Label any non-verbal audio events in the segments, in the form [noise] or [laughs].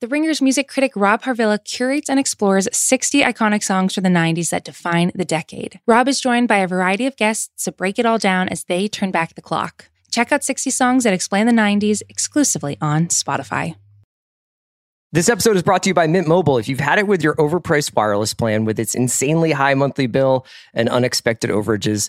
The Ringer's music critic Rob Harvilla curates and explores 60 iconic songs from the 90s that define the decade. Rob is joined by a variety of guests to break it all down as they turn back the clock. Check out 60 Songs That Explain the 90s exclusively on Spotify. This episode is brought to you by Mint Mobile. If you've had it with your overpriced wireless plan with its insanely high monthly bill and unexpected overages,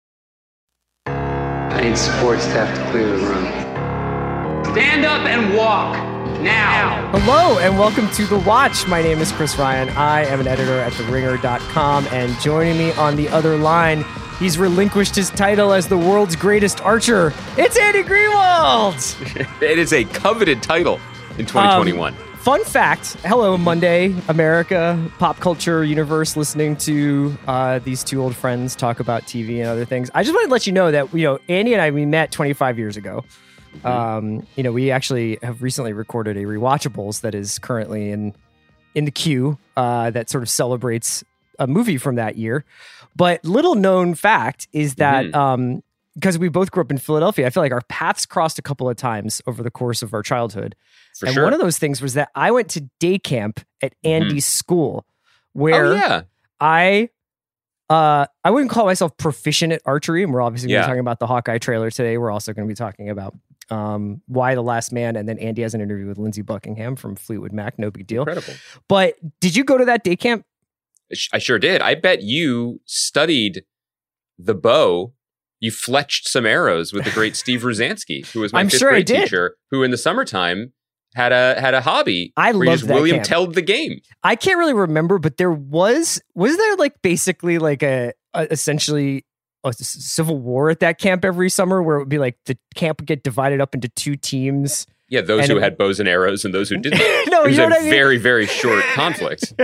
I need support staff to clear the room. Stand up and walk now. Hello and welcome to The Watch. My name is Chris Ryan. I am an editor at TheRinger.com, and joining me on the other line, he's relinquished his title as the world's greatest archer. It's Andy Greenwald. [laughs] it is a coveted title in 2021. Um, fun fact hello monday america pop culture universe listening to uh, these two old friends talk about tv and other things i just wanted to let you know that you know andy and i we met 25 years ago mm-hmm. um, you know we actually have recently recorded a rewatchables that is currently in in the queue uh, that sort of celebrates a movie from that year but little known fact is that mm-hmm. um, because we both grew up in Philadelphia, I feel like our paths crossed a couple of times over the course of our childhood. For and sure. one of those things was that I went to day camp at Andy's mm-hmm. school, where oh, yeah. I uh, I wouldn't call myself proficient at archery, and we're obviously going to be talking about the Hawkeye trailer today. We're also going to be talking about um, Y the Last Man, and then Andy has an interview with Lindsey Buckingham from Fleetwood Mac. No big deal. Incredible. But did you go to that day camp? I sure did. I bet you studied the bow you fletched some arrows with the great Steve Rosansky, who was my I'm fifth sure grade teacher, who in the summertime had a had a hobby. I love that William camp. Telled the game. I can't really remember, but there was was there like basically like a, a essentially a civil war at that camp every summer, where it would be like the camp would get divided up into two teams. Yeah, those who it, had bows and arrows and those who didn't. [laughs] no, it was you know a what I mean? very very short conflict. [laughs]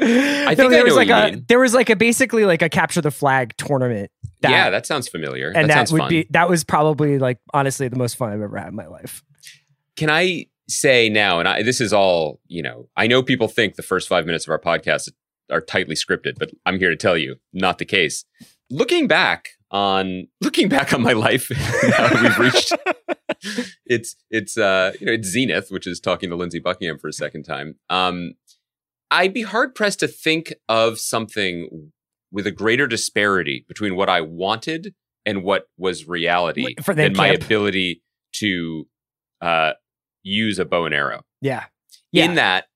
I think no, there I was like a mean. there was like a basically like a capture the flag tournament. That, yeah, that sounds familiar. And that, that would fun. be that was probably like honestly the most fun I've ever had in my life. Can I say now, and I, this is all you know. I know people think the first five minutes of our podcast are tightly scripted, but I'm here to tell you, not the case. Looking back on looking back on my life, [laughs] we've reached [laughs] it's it's uh you know it's zenith, which is talking to Lindsey Buckingham for a second time. Um, I'd be hard pressed to think of something with a greater disparity between what I wanted and what was reality For than that my ability to uh, use a bow and arrow. Yeah. Yeah. In that,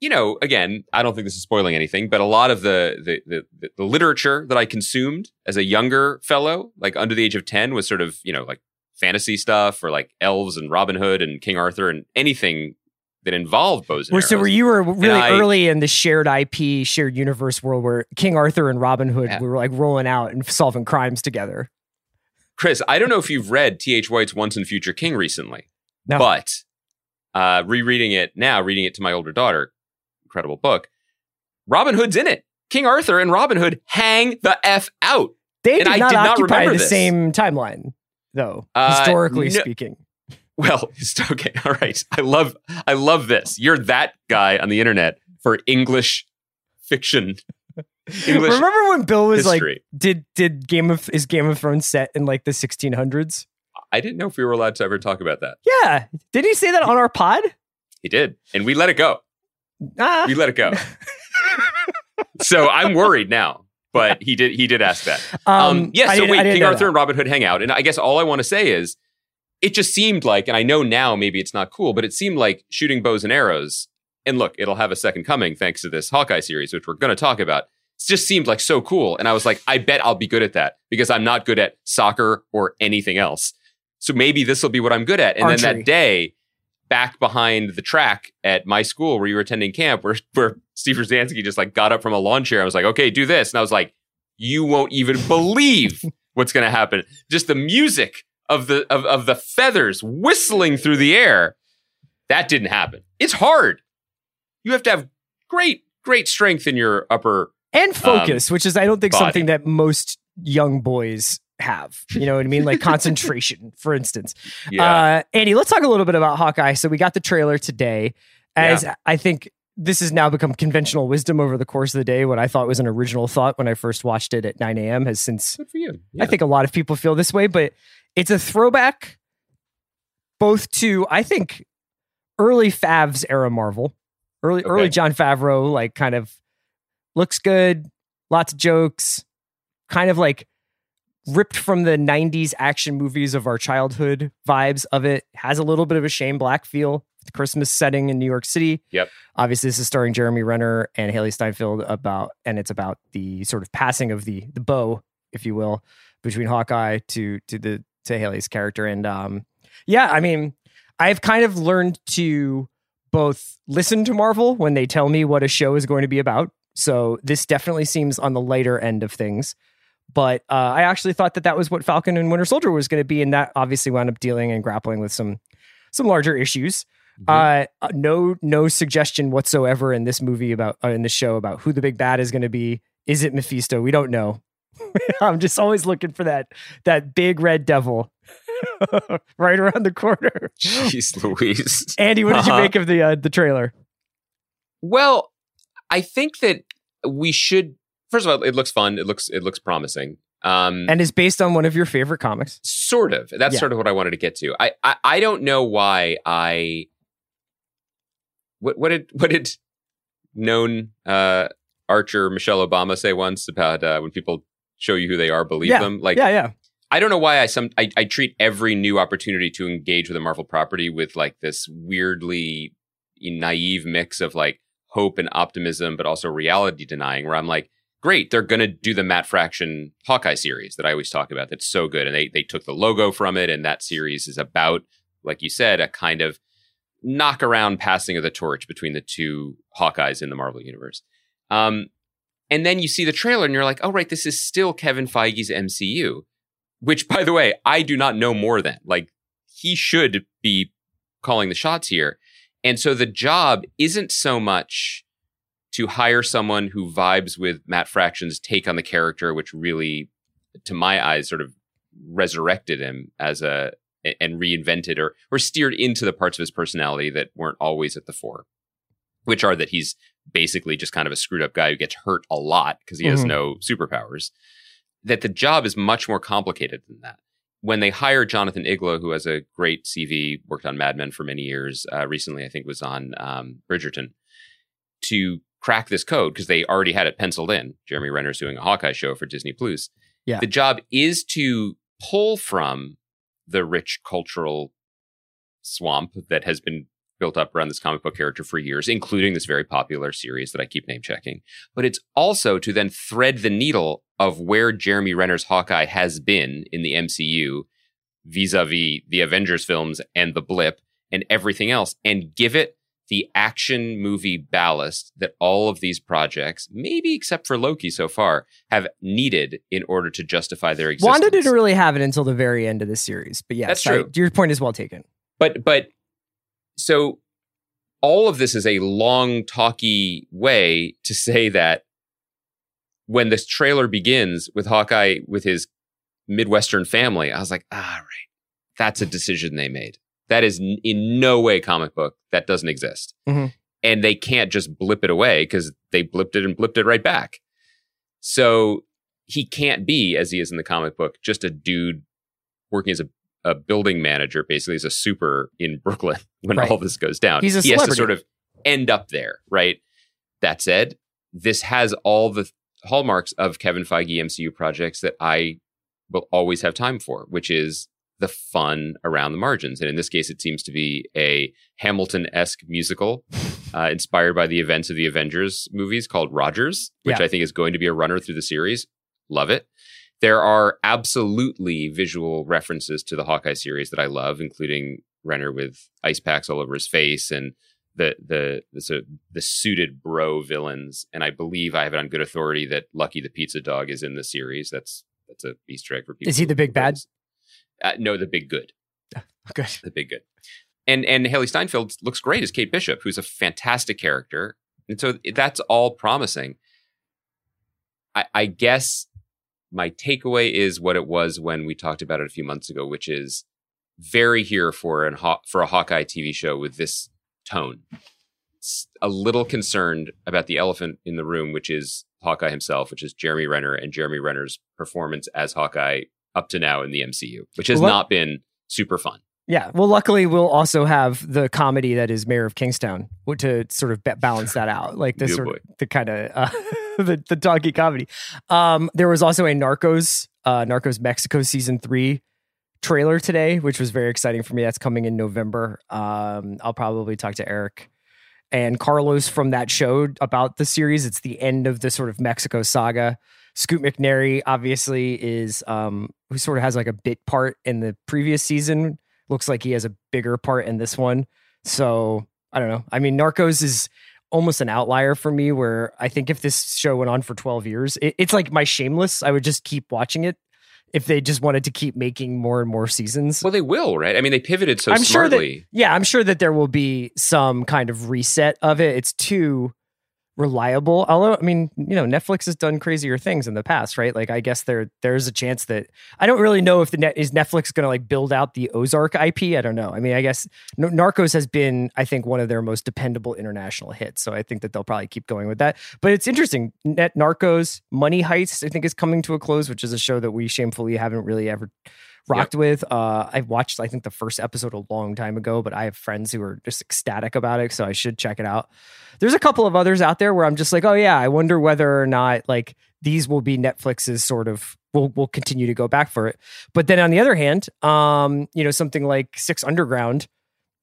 you know, again, I don't think this is spoiling anything, but a lot of the the, the the literature that I consumed as a younger fellow, like under the age of ten, was sort of you know like fantasy stuff or like elves and Robin Hood and King Arthur and anything that involved bows and Well, arrows. so were you were really I- early in the shared IP, shared universe world where King Arthur and Robin Hood Yeah. were like rolling out and solving crimes together. Chris, I don't know if you've read T.H. White's Once and Future King recently, No. but uh, rereading it now, reading it to my older daughter, incredible book. Robin Hood's in it. King Arthur and Robin Hood hang the F out. They And did I not did not occupy remember the this. same timeline, though, Uh, historically no- speaking. Well, [laughs] it's okay. All right. I love I love this. You're that guy on the internet for English fiction [laughs] English Remember when Bill was like, did did Game of is Game of Thrones set in like the 1600s? I didn't know if we were allowed to ever talk about that. Yeah, did he say that on our pod? He did, and we let it go. Ah, We let it go. [laughs] so I'm worried now. But he did. He did ask that. Um, yeah. So wait, King Arthur that. and Robin Hood hang out, and I guess all I want to say is, it just seemed like, and I know now maybe it's not cool, but it seemed like shooting bows and arrows. And look, it'll have a second coming thanks to this Hawkeye series, which we're going to talk about. It just seemed like so cool, and I was like, I bet I'll be good at that because I'm not good at soccer or anything else. So maybe this will be what I'm good at. And then that day, back behind the track at my school where you were attending camp, where [laughs] where Steve Rosansky just like got up from a lawn chair and was like, "Okay, do this," and I was like, "You won't even believe what's going to happen." Just the music of the of of the feathers whistling through the air. That didn't happen. It's hard. You have to have great great strength in your upper. and focus, which is I don't think body. something that most young boys have. You know what I mean? Like [laughs] concentration, for instance. Yeah. Uh, Andy, let's talk a little bit about Hawkeye. So we got the trailer today, as I think this has now become conventional wisdom over the course of the day. What I thought was an original thought when I first watched it at 9 a.m. has since Good for you. I think a lot of people feel this way, but it's a throwback both to I think early Favs era Marvel, early early Jon Favreau, like kind of looks good, lots of jokes, kind of like ripped from the 90s action movies of our childhood vibes of it has a little bit of a Shane Black feel the Christmas setting in New York City. Yep. Obviously, this is starring Jeremy Renner and Hailee Steinfeld about, and it's about the sort of passing of the the bow, if you will, between Hawkeye to to the to Hailee's character. And um, yeah, I mean, I've kind of learned to both listen to Marvel when they tell me what a show is going to be about. So this definitely seems on the lighter end of things. But uh, I actually thought that that was what Falcon and Winter Soldier was going to be, and that obviously wound up dealing and grappling with some some larger issues. Uh, uh, no, no suggestion whatsoever in this movie about uh, in the show about who the big bad is going to be. Is it Mephisto? We don't know. [laughs] I'm just always looking for that that big red devil [laughs] right around the corner. Jeez Louise. [laughs] Andy, what did you Uh-huh. make of the uh, the trailer? Well, I think that we should. First of all, it looks fun. It looks it looks promising. Um, And is based on one of your favorite comics. sort of. That's Yeah. sort of what I wanted to get to. I, I I don't know why I. What what did what did known uh, Archer Michelle Obama say once about uh, when people show you who they are, believe Yeah. them? Like yeah, yeah. I don't know why I some I, I treat every new opportunity to engage with a Marvel property with like this weirdly naive mix of like hope and optimism, but also reality denying. Where I'm like, great, they're gonna do the Matt Fraction Hawkeye series that I always talk about. That's so good, and they they took the logo from it, and that series is about, like you said, a kind of knock around passing of the torch between the two Hawkeyes in the Marvel universe. Um, and then you see the trailer, and you're like, oh right, this is still Kevin Feige's MCU which by the way, I do not know more than. Like he should be calling the shots here. And so the job isn't so much to hire someone who vibes with Matt Fraction's take on the character, which really, to my eyes, sort of resurrected him as a and reinvented or or steered into the parts of his personality that weren't always at the fore, which are that he's basically just kind of a screwed up guy who gets hurt a lot because he has Mhm. no superpowers that the job is much more complicated than that. When they hired Jonathan Igla, who has a great CV, worked on Mad Men for many years, uh, recently I think was on um, Bridgerton, to crack this code because they already had it penciled in. Jeremy Renner's doing a Hawkeye show for Disney Plus. Yeah. The job is to pull from the rich cultural swamp that has been built up around this comic book character for years, including this very popular series that I keep name checking. But it's also to then thread the needle of where Jeremy Renner's Hawkeye has been in the MCU vis-a-vis the Avengers films and the blip and everything else and give it the action movie ballast that all of these projects, maybe except for Loki so far, have needed in order to justify their existence. Wanda didn't really have it until the very end of the series, but yes, That's I- true. your point is well taken. but but so all of this is a long talky way to say that when this trailer begins with Hawkeye with his Midwestern family, I was like, ah, right. That's a decision they made. That is in no way comic book. That doesn't exist. Mhm. And they can't just blip it away because they blipped it and blipped it right back. So he can't be, as he is in the comic book, just a dude working as a, a building manager, basically is a super in Brooklyn [laughs] when Right. all this goes down. He's a he has to sort of end up there, right? That said, this has all the hallmarks of Kevin Feige MCU projects that I will always have time for, which is the fun around the margins. And in this case, it seems to be a Hamilton esque musical [laughs] uh, inspired by the events of the Avengers movies called Rogers, which Yeah. I think is going to be a runner through the series. Love it. There are absolutely visual references to the Hawkeye series that I love, including Renner with ice packs all over his face and the the the, the suited bro villains. And I believe I have it on good authority that Lucky the Pizza Dog is in the series. That's that's a Easter egg for people. Is he the big bad? Uh, no, the big good Good. the big good. And and Hailee Steinfeld looks great as Kate Bishop, who's a fantastic character. And so that's all promising. I, I guess my takeaway is what it was when we talked about it a few months ago, which is very here for an for a Hawkeye TV show with this tone. S- A little concerned about the elephant in the room, which is Hawkeye himself, which is Jeremy Renner and Jeremy Renner's performance as Hawkeye up to now in the MCU, which has Well, not been super fun. Yeah. Well, luckily, we'll also have the comedy that is Mayor of Kingstown to sort of balance that out, like the sort of the kind of uh, [laughs] [laughs] the the comedy. Um, there was also a Narcos, uh, Narcos Mexico season three trailer today, which was very exciting for me. That's coming in November. Um, I'll probably talk to Eric and Carlos from that show about the series. It's the end of the sort of Mexico saga. Scoot McNairy obviously is um, who sort of has like a bit part in the previous season. Looks like he has a bigger part in this one. So I don't know. I mean, Narcos is almost an outlier for me. Where I think if this show went on for twelve years, it, it's like my Shameless. I would just keep watching it if they just wanted to keep making more and more seasons. Well, they will, right? I mean, they pivoted so I'm sure that- Yeah, I'm sure that there will be some kind of reset of it. It's too reliable. Although, I mean, you know, Netflix has done crazier things in the past, right? Like, I guess there there's a chance that I don't really know if the net is Netflix going to like build out the Ozark IP. I don't know. I mean, I guess Narcos has been, I think, one of their most dependable international hits. So I think that they'll probably keep going with that. But it's interesting. Net Narcos, Money Heist, I think, is coming to a close, which is a show that we shamefully haven't really ever rocked with. Uh, I watched, I think, the first episode a long time ago, but I have friends who are just ecstatic about it, so I should check it out. There's a couple of others out there where I'm just like, oh yeah, I wonder whether or not like these will be Netflix's sort of. We'll, we'll continue to go back for it. But then on the other hand, um, you know, something like Six Underground,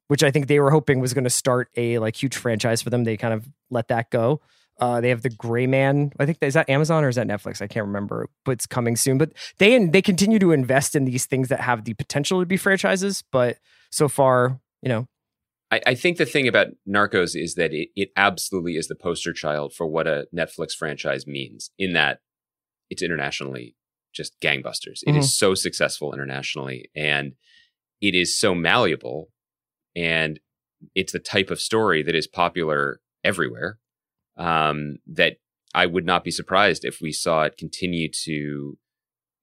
which I think they were hoping was going to start a like huge franchise for them. They kind of let that go. Uh, they have the Gray Man. I think is that Amazon or is that Netflix? I can't remember, but it's coming soon. But they they continue to invest in these things that have the potential to be franchises. But so far, you know, I, I think the thing about Narcos is that it, it absolutely is the poster child for what a Netflix franchise means, in that it's internationally just gangbusters. It is so successful internationally and it is so malleable and it's the type of story that is popular everywhere um, that I would not be surprised if we saw it continue to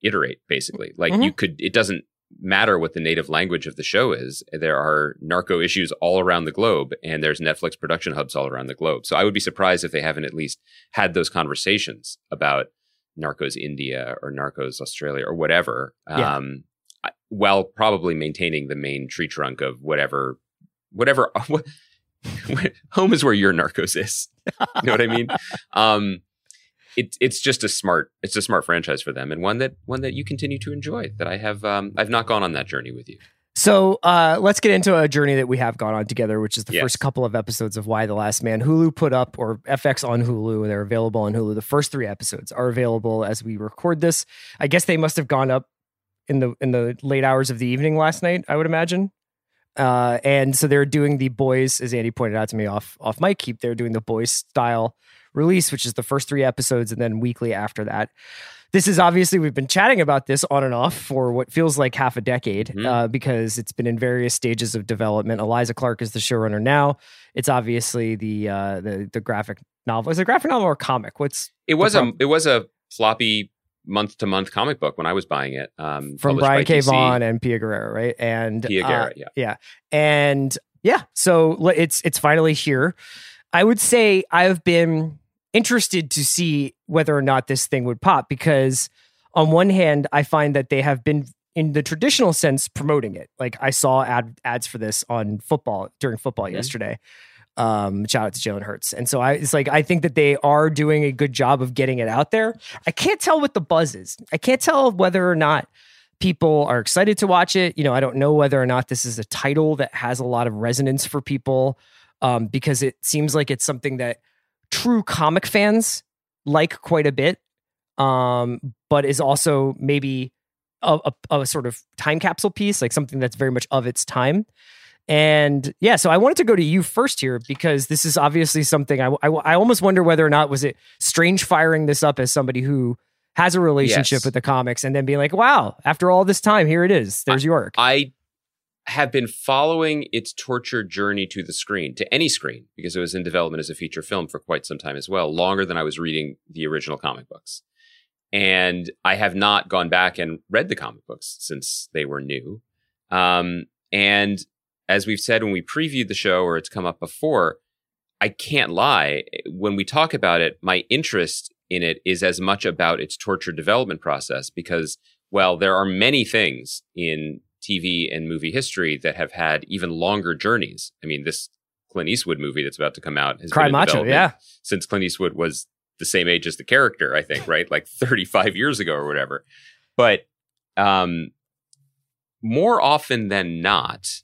iterate basically. Like you could it doesn't matter what the native language of the show is there are narco issues all around the globe and there's netflix production hubs all around the globe. So i would be surprised if they haven't at least had those conversations about narcos india or narcos australia or whatever Yeah. um while probably maintaining the main tree trunk of whatever whatever [laughs] [laughs] home is where your narcos is you [laughs] know what i mean um it, it's just a smart it's a smart franchise for them and one that one that you continue to enjoy that i have um i've not gone on that journey with you So uh, let's get into a journey that we have gone on together, which is the Yes. first couple of episodes of Y the Last Man. Hulu put up, or FX on Hulu, they're available on Hulu. The first three episodes are available as we record this. I guess they must have gone up in the in the late hours of the evening last night. I would imagine. Uh, and so they're doing the boys, as Andy pointed out to me off off mic. Keep they're doing the boys style release, which is the first three episodes, and then weekly after that. This is obviously we've been chatting about this on and off for what feels like half a decade Mhm. uh, because it's been in various stages of development. Eliza Clark is the showrunner now. It's obviously the uh, the the graphic novel. Is it a graphic novel or comic? What's it was a it was a floppy month to month comic book when i was buying it um from Brian K. Vaughan and Pia Guerrero, right? And Pia uh, yeah. yeah, and yeah. So it's it's finally here. I would say I've been interested to see whether or not this thing would pop because on one hand, I find that they have been in the traditional sense promoting it. Like I saw ad ads for this on football during football Mhm. yesterday. Um, shout out to Jalen Hurts. And so I it's like I think that they are doing a good job of getting it out there. I can't tell what the buzz is. I can't tell whether or not people are excited to watch it. You know, I don't know whether or not this is a title that has a lot of resonance for people. Um, because it seems like it's something that true comic fans like quite a bit. Um, but is also maybe a, a, a sort of time capsule piece, like something that's very much of its time. And yeah, so I wanted to go to you first here because this is obviously something I, I, I almost wonder whether or not was it strange firing this up as somebody who has a relationship Yes. with the comics and then being like, wow, after all this time, here it is. There's York. I have been following its torture journey to the screen, to any screen, because it was in development as a feature film for quite some time as well, longer than I was reading the original comic books. And I have not gone back and read the comic books since they were new. Um, and as we've said when we previewed the show or it's come up before, I can't lie. When we talk about it, my interest in it is as much about its torture development process because, well, there are many things in TV and movie history that have had even longer journeys. I mean, this Clint Eastwood movie that's about to come out has Cry been in Macho, development yeah. since Clint Eastwood was the same age as the character, I think, right? Like [laughs] 35 years ago or whatever. But um, more often than not,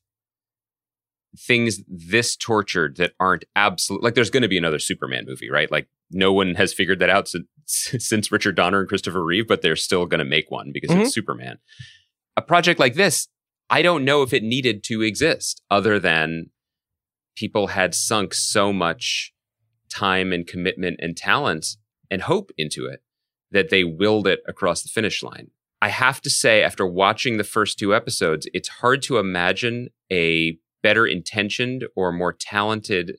things this tortured that aren't absolute, like there's going to be another Superman movie, right? Like no one has figured that out since, since Richard Donner and Christopher Reeve, but they're still going to make one because Mhm. it's Superman. A project like this, I don't know if it needed to exist other than people had sunk so much time and commitment and talent and hope into it that they willed it across the finish line. I have to say, after watching the first two episodes, it's hard to imagine a better intentioned or more talented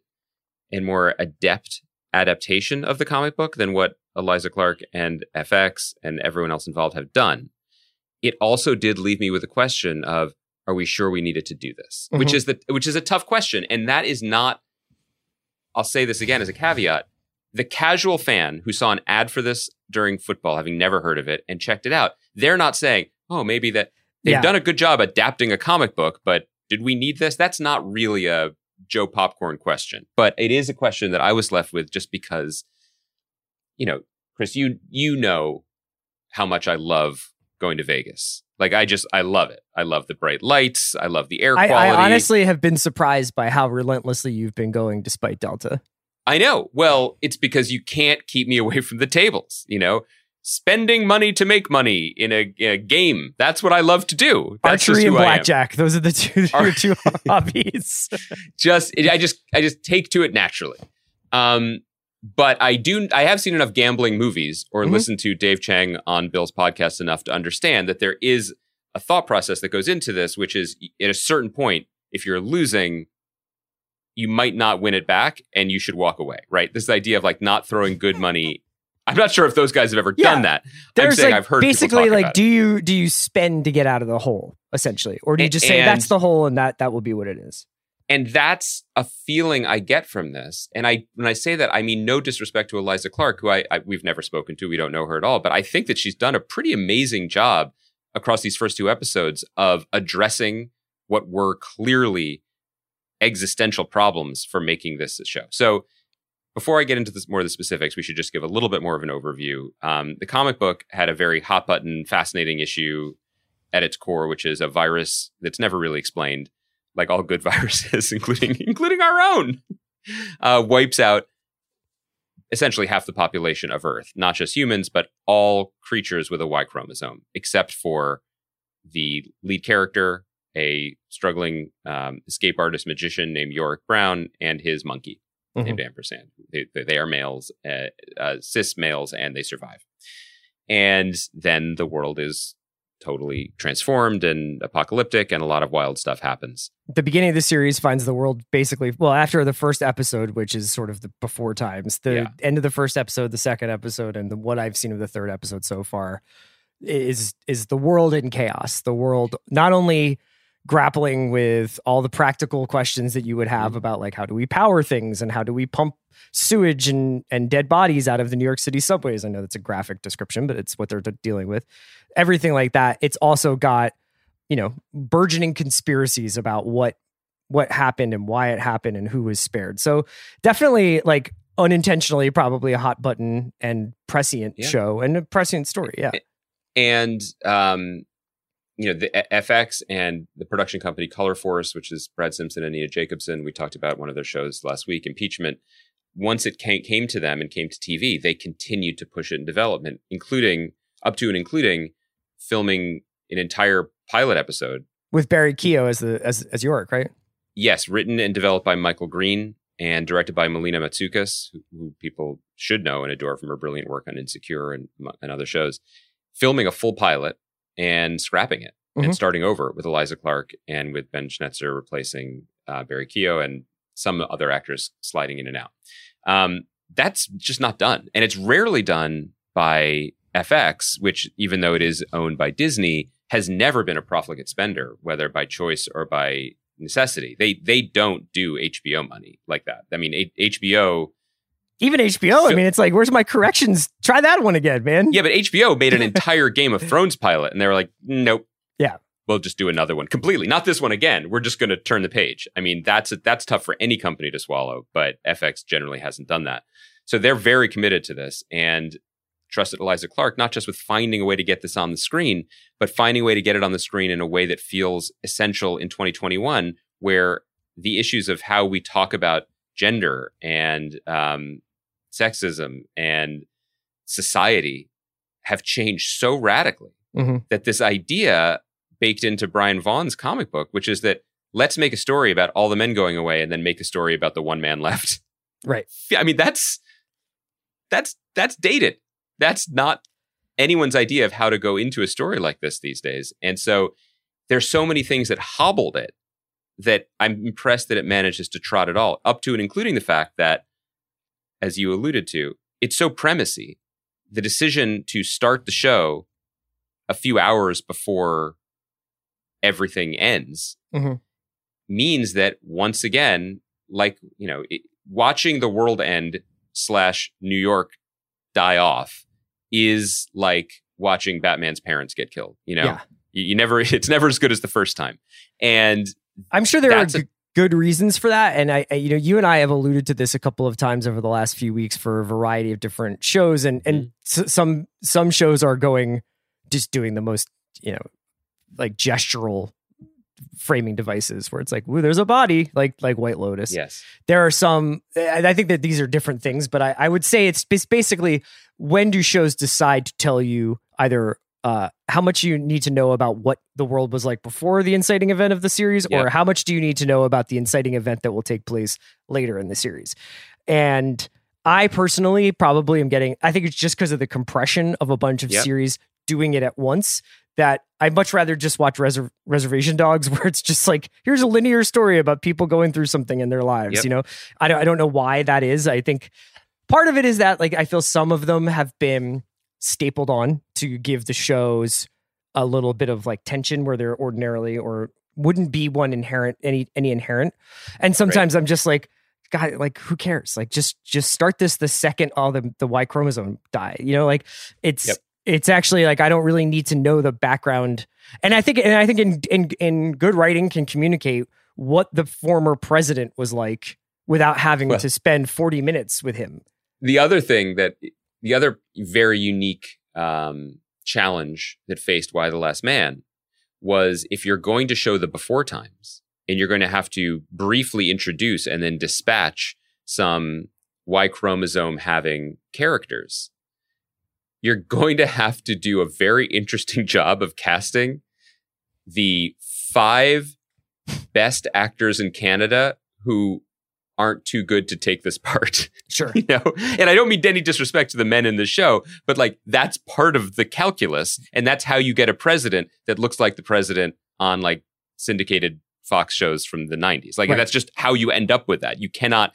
and more adept adaptation of the comic book than what Eliza Clark and FX and everyone else involved have done. It also did leave me with a question of are we sure we needed to do this? Which Mhm. is the which is a tough question and that is not I'll say this again as a caveat. The casual fan who saw an ad for this during football, having never heard of it, and checked it out, they're not saying, oh, maybe that they've Yeah. done a good job adapting a comic book, but did we need this? That's not really a Joe Popcorn question. But it is a question that I was left with just because, you know, Chris, you you know how much I love going to Vegas. Like I just I love it. I love the bright lights. I love the air I, quality. I honestly have been surprised by how relentlessly you've been going despite Delta. I know. Well, it's because you can't keep me away from the tables, you know? Spending money to make money in a, in a game. That's what I love to do. That's Archery and who I am. blackjack. Those are the two, [laughs] Ar- two [laughs] hobbies. Just it, I just I just take to it naturally. Um but I do I have seen enough gambling movies or Mhm. listened to Dave Chang on Bill's podcast enough to understand that there is a thought process that goes into this which is at a certain point if you're losing you might not win it back and you should walk away, right? This idea of like not throwing good money. I'm not sure if those guys have ever Yeah. done that. I'm saying like I've heard basically like do you do you spend to get out of the hole essentially, or do you just say that's the hole and that that will be what it is? and that's a feeling I get from this. And I, when I say that, I mean no disrespect to Eliza Clark, who I, I we've never spoken to, we don't know her at all, but I think that she's done a pretty amazing job across these first two episodes of addressing what were clearly existential problems for making this a show. So. Before I get into this more of the specifics, we should just give a little bit more of an overview. Um, the comic book had a very hot button, fascinating issue at its core, which is a virus that's never really explained like all good [laughs] viruses, including including our own, uh, wipes out essentially half the population of Earth, not just humans, but all creatures with a Y chromosome, except for the lead character, a struggling um, escape artist magician named Yorick Brown, and his monkey named Ampersand. They, they, they are males, uh, uh, cis males, and they survive. And then the world is totally transformed and apocalyptic, and a lot of wild stuff happens. the beginning of the series finds the world basically well after the first episode which is sort of the before times the Yeah. end of the first episode the second episode and the, what i've seen of the third episode so far is is the world in chaos the world not only grappling with all the practical questions that you would have Mm-hmm. about like how do we power things and how do we pump sewage and and dead bodies out of the New York City subways. I know that's a graphic description, but it's what they're de- dealing with. Everything like that. It's also got you know burgeoning conspiracies about what what happened and why it happened and who was spared. So definitely like unintentionally probably a hot button and prescient Yeah. show and a prescient story. Yeah. and um, you know the FX and the production company Color Force, which is Brad Simpson and Nina Jacobson. We talked about one of their shows last week, Impeachment. Once it came, came to them and came to TV, they continued to push it in development, including up to and including filming an entire pilot episode. With Barry Keogh as the as as Yorick, right? Yes, written and developed by Michael Green and directed by Melina Matsoukas, who, who people should know and adore from her brilliant work on Insecure and, and other shows. Filming a full pilot and scrapping it Mhm. and starting over with Eliza Clark and with Ben Schnetzer replacing uh, Barry Keogh and some other actors sliding in and out. Um, that's just not done. And it's rarely done by FX, which, even though it is owned by Disney, has never been a profligate spender, whether by choice or by necessity. They they don't do HBO money like that. I mean, A- HBO. Even HBO. I mean, it's like, where's my corrections? Try that one again, man. Yeah, but HBO made an [laughs] entire Game of Thrones pilot, and they were like, nope. Yeah. We'll just do another one completely. Not this one again. We're just going to turn the page. I mean, that's that's tough for any company to swallow, but FX generally hasn't done that. So they're very committed to this and trusted Eliza Clark, not just with finding a way to get this on the screen, but finding a way to get it on the screen in a way that feels essential in 2021, where the issues of how we talk about gender and um, sexism and society have changed so radically Mhm. that this idea baked into Brian Vaughan's comic book, which is that let's make a story about all the men going away and then make a story about the one man [laughs] left. Right. I mean that's that's that's dated. That's not anyone's idea of how to go into a story like this these days. And so there's so many things that hobbled it that I'm impressed that it manages to trot it all up to and including the fact that, as you alluded to, it's so premisey. The decision to start the show a few hours before everything ends Mhm. means that once again, like, you know, it, watching the world end slash New York die off is like watching Batman's parents get killed. You know, Yeah. you, you never, [laughs] it's never as good as the first time. And I'm sure there are That's a- g- good reasons for that. And I, I, you know, you and I have alluded to this a couple of times over the last few weeks for a variety of different shows, and and mm-hmm. s- some some shows are going just doing the most, you know, like gestural framing devices where it's like, "Ooh, there's a body," like like White Lotus. yes, there are some i think that these are different things but i, I would say it's, it's basically when do shows decide to tell you either uh, how much you need to know about what the world was like before the inciting event of the series or how much do you need to know about the inciting event that will take place later in the series and i personally probably am getting i think it's just because of the compression of a bunch of Yep. series doing it at once that I'd much rather just watch Reser- Reservation Dogs, [laughs] where it's just like here's a linear story about people going through something in their lives. Yep. You know, I don't, I don't know why that is. I think part of it is that like I feel some of them have been stapled on to give the shows a little bit of like tension where they're ordinarily or wouldn't be one inherent any any inherent. And sometimes I'm just like God, like who cares? Like just just start this the second all the the Y chromosome die. You know, like it's Yep. it's actually like I don't really need to know the background. And I think and I think in in in good writing can communicate what the former president was like without having Well- to spend 40 minutes with him. the other thing that the other very unique um, challenge that faced Y the Last Man was if you're going to show the before times and you're going to have to briefly introduce and then dispatch some Y chromosome having characters, you're going to have to do a very interesting [laughs] job of casting the five best actors in Canada who aren't too good to take this [laughs] part. Sure. you know and i don't mean any disrespect to the men in the show but like that's part of the calculus and that's how you get a president that looks like the president on like syndicated fox shows from the 90s like Right. that's just how you end up with that you cannot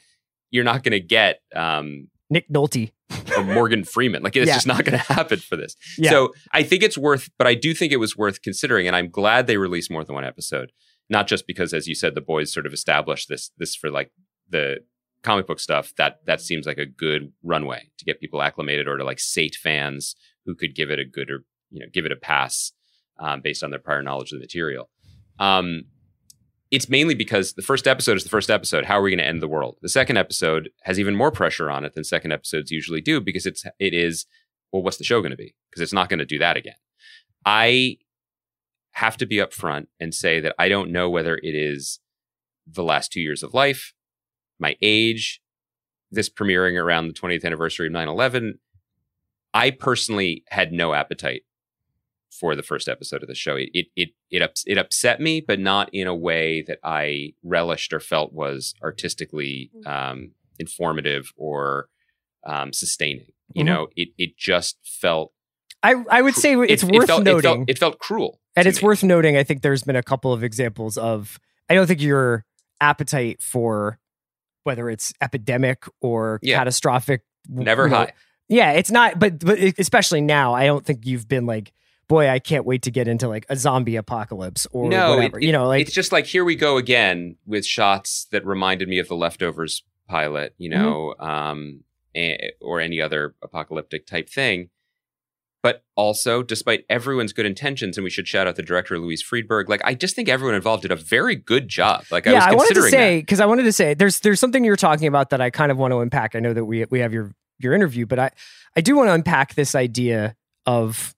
you're not going to get um Nick Nolte. or morgan [laughs] freeman like it's Yeah. just not going to happen for this Yeah. so i think it's worth but i do think it was worth considering and i'm glad they released more than one episode not just because, as you said, the boys sort of established this this for like the comic book stuff. That that seems like a good runway to get people acclimated, or to like sate fans who could give it a good or you know give it a pass um, based on their prior knowledge of the material. Um, it's mainly because the first episode is the first episode. How are we going to end the world? The second episode has even more pressure on it than second episodes usually do because it's it is well, what's the show going to be? Because it's not going to do that again. I have to be upfront and say that I don't know whether it is the last two years of life, my age, this premiering around the 20th anniversary of 9 11. I personally had no appetite for the first episode of the show. It it it it, ups, it upset me, but not in a way that I relished or felt was artistically mm. um, informative or um, sustaining. You mm-hmm. know, it it just felt. I I would say it's it, worth it felt, noting. It felt, it felt cruel, and it's me. worth noting. I think there's been a couple of examples of. I don't think your appetite for whether it's epidemic or yeah. catastrophic never high. Know, yeah, it's not. But but especially now, I don't think you've been like boy, I can't wait to get into like a zombie apocalypse or no, whatever. It, you know, like it's just like here we go again with shots that reminded me of the leftovers pilot, you mm-hmm. know, mm-hmm. um, or any other apocalyptic type thing. But also, despite everyone's good intentions, and we should shout out the director Louise Friedberg. Like, I just think everyone involved did a very good job. Like, yeah, I, I wanted to say because I wanted to say there's there's something you're talking about that I kind of want to unpack. I know that we we have your your interview, but I I do want to unpack this idea of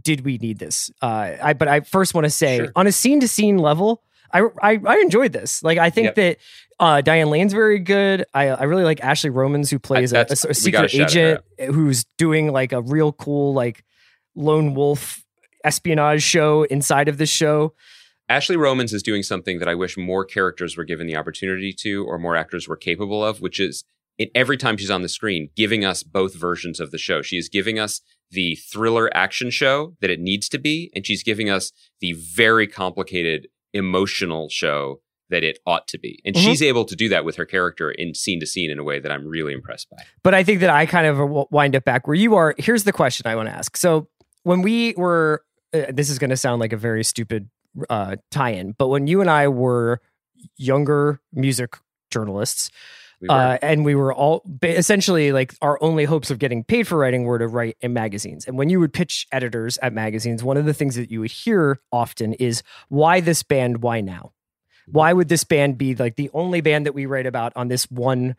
did we need this? Uh, I but I first want to say sure. on a scene to scene level, I, I, I enjoyed this. Like I think yep. that uh, Diane Lane's very good. I I really like Ashley Romans who plays I, a, a, a, secret agent who's doing like a real cool like lone wolf espionage show inside of this show. Ashley Romans is doing something that I wish more characters were given the opportunity to, or more actors were capable of, which is in every time she's on the screen, giving us both versions of the show. She is giving us the thriller action show that it needs to be, and she's giving us the very complicated emotional show that it ought to be. And mm-hmm. she's able to do that with her character in scene to scene in a way that I'm really impressed by. But I think that I kind of wind up back where you are. Here's the question I want to ask. So when we were, uh, this is going to sound like a very stupid uh, tie in, but when you and I were younger music journalists, we uh, and we were all essentially like our only hopes of getting paid for writing were to write in magazines. And when you would pitch editors at magazines, one of the things that you would hear often is why this band? Why now? Why would this band be like the only band that we write about on this one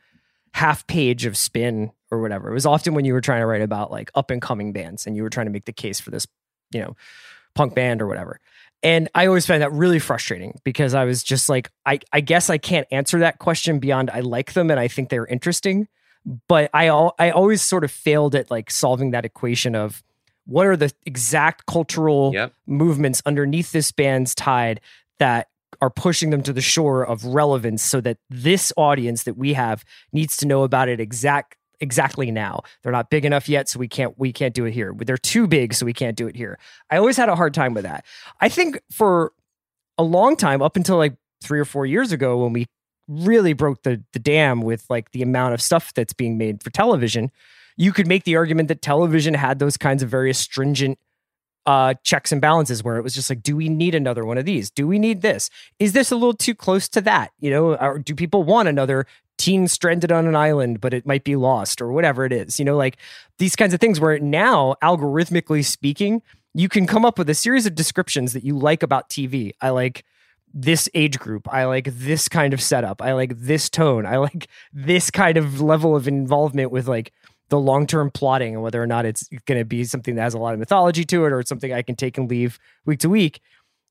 half page of spin or whatever? It was often when you were trying to write about like up and coming bands and you were trying to make the case for this, you know, punk band or whatever. And I always find that really frustrating because I was just like, I, I guess I can't answer that question beyond I like them and I think they're interesting. But I, I always sort of failed at like solving that equation of what are the exact cultural yep. movements underneath this band's tide that are pushing them to the shore of relevance so that this audience that we have needs to know about it exact exactly now. They're not big enough yet, so we can't we can't do it here. They're too big, so we can't do it here. I always had a hard time with that. I think for a long time, up until like three or four years ago, when we really broke the the dam with like the amount of stuff that's being made for television, you could make the argument that television had those kinds of very stringent uh, checks and balances where it was just like, do we need another one of these? Do we need this? Is this a little too close to that? You know, or do people want another teen stranded on an island, but it might be lost or whatever it is. You know, like these kinds of things where now, algorithmically speaking, you can come up with a series of descriptions that you like about TV. I like this age group. I like this kind of setup. I like this tone. I like this kind of level of involvement with like the long term plotting and whether or not it's going to be something that has a lot of mythology to it or it's something I can take and leave week to week.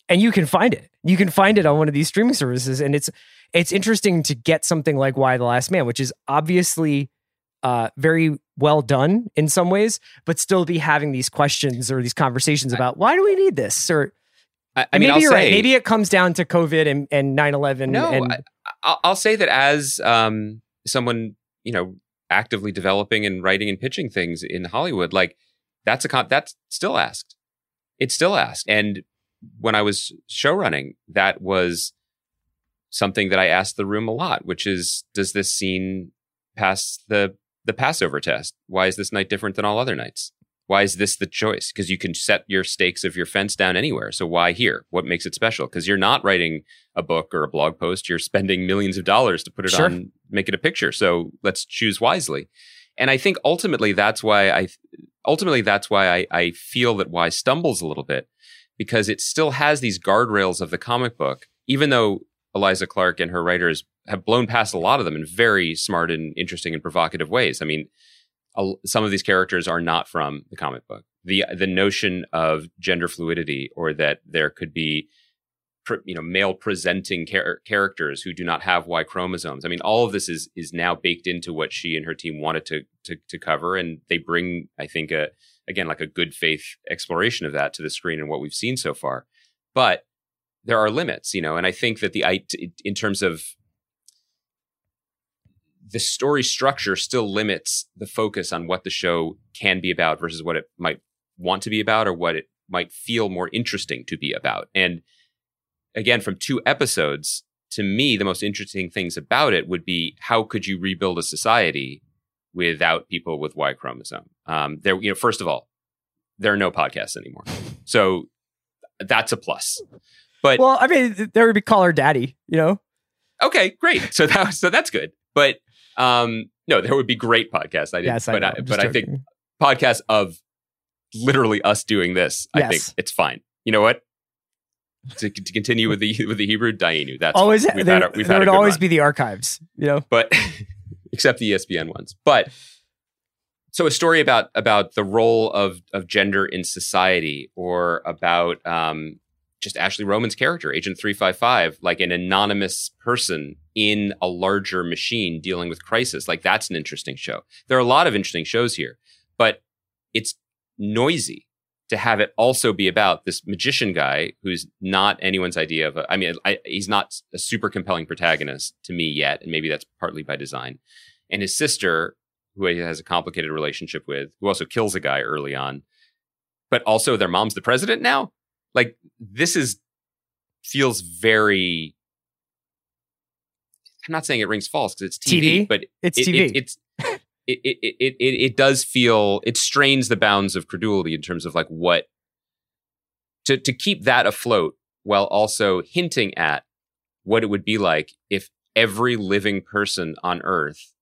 And you can find it. You can find it on one of these streaming services. And it's it's interesting to get something like Y the Last Man, which is obviously uh, very well done in some ways, but still be having these questions or these conversations about why do we need this? Or I, I mean, maybe I'll you're say, right. Maybe it comes down to COVID and, and 9-11. No, and, I, will say that as um, someone, you know, actively developing and writing and pitching things in Hollywood, like that's a con- that's still asked. It's still asked. And when I was show running, that was something that I asked the room a lot, which is, does this scene pass the the Passover test? Why is this night different than all other nights? Why is this the choice? Because you can set your stakes of your fence down anywhere. So why here? What makes it special? Because you're not writing a book or a blog post. You're spending millions of dollars to put it Sure. on, make it a picture. So let's choose wisely. And I think ultimately that's why I ultimately that's why I, I feel that why stumbles a little bit because it still has these guardrails of the comic book, even though Eliza Clark and her writers have blown past a lot of them in very smart and interesting and provocative ways. I mean, a- some of these characters are not from the comic book. The the notion of gender fluidity or that there could be you know male presenting char- characters who do not have Y chromosomes. I mean, all of this is is now baked into what she and her team wanted to to, to cover, and they bring, I think, a again like a good faith exploration of that to the screen and what we've seen so far. But there are limits, you know, and I think that the I in terms of the story structure still limits the focus on what the show can be about versus what it might want to be about or what it might feel more interesting to be about. And again, from two episodes, to me, the most interesting things about it would be how could you rebuild a society without people with Y chromosome? Um, there, you know, first of all, there are no podcasts anymore, so that's a plus. But Well, I mean, there would be Call Her Daddy, you know? okay, great. So that so that's good. But um, no, there would be great podcasts. I didn't, Yes, I but know. I, but I think podcasts of literally us doing this, I think it's fine. You know what? To, to continue with the with the Hebrew Dayenu, that's always we've there, had a, we've there had a would always run. be the archives, you know? but [laughs] except the ESPN ones. But so a story about about the role of of gender in society, or about um, just Ashley Romans' character, Agent Three Five Five, like an anonymous person in a larger machine dealing with crisis. Like that's an interesting show. There are a lot of interesting shows here, but it's noisy to have it also be about this magician guy who's not anyone's idea of a, I mean, I, he's not a super compelling protagonist to me yet. And maybe that's partly by design. And his sister, who he has a complicated relationship with, who also kills a guy early on, but also their mom's the president now. Like this is, feels very, I'm not saying it rings false because it's TV, TV? but It's it- TV. it- it's it, it, it, it, does feel it strains the bounds of credulity in terms of like what to to keep that afloat while also hinting at what it would be like if every living person on earth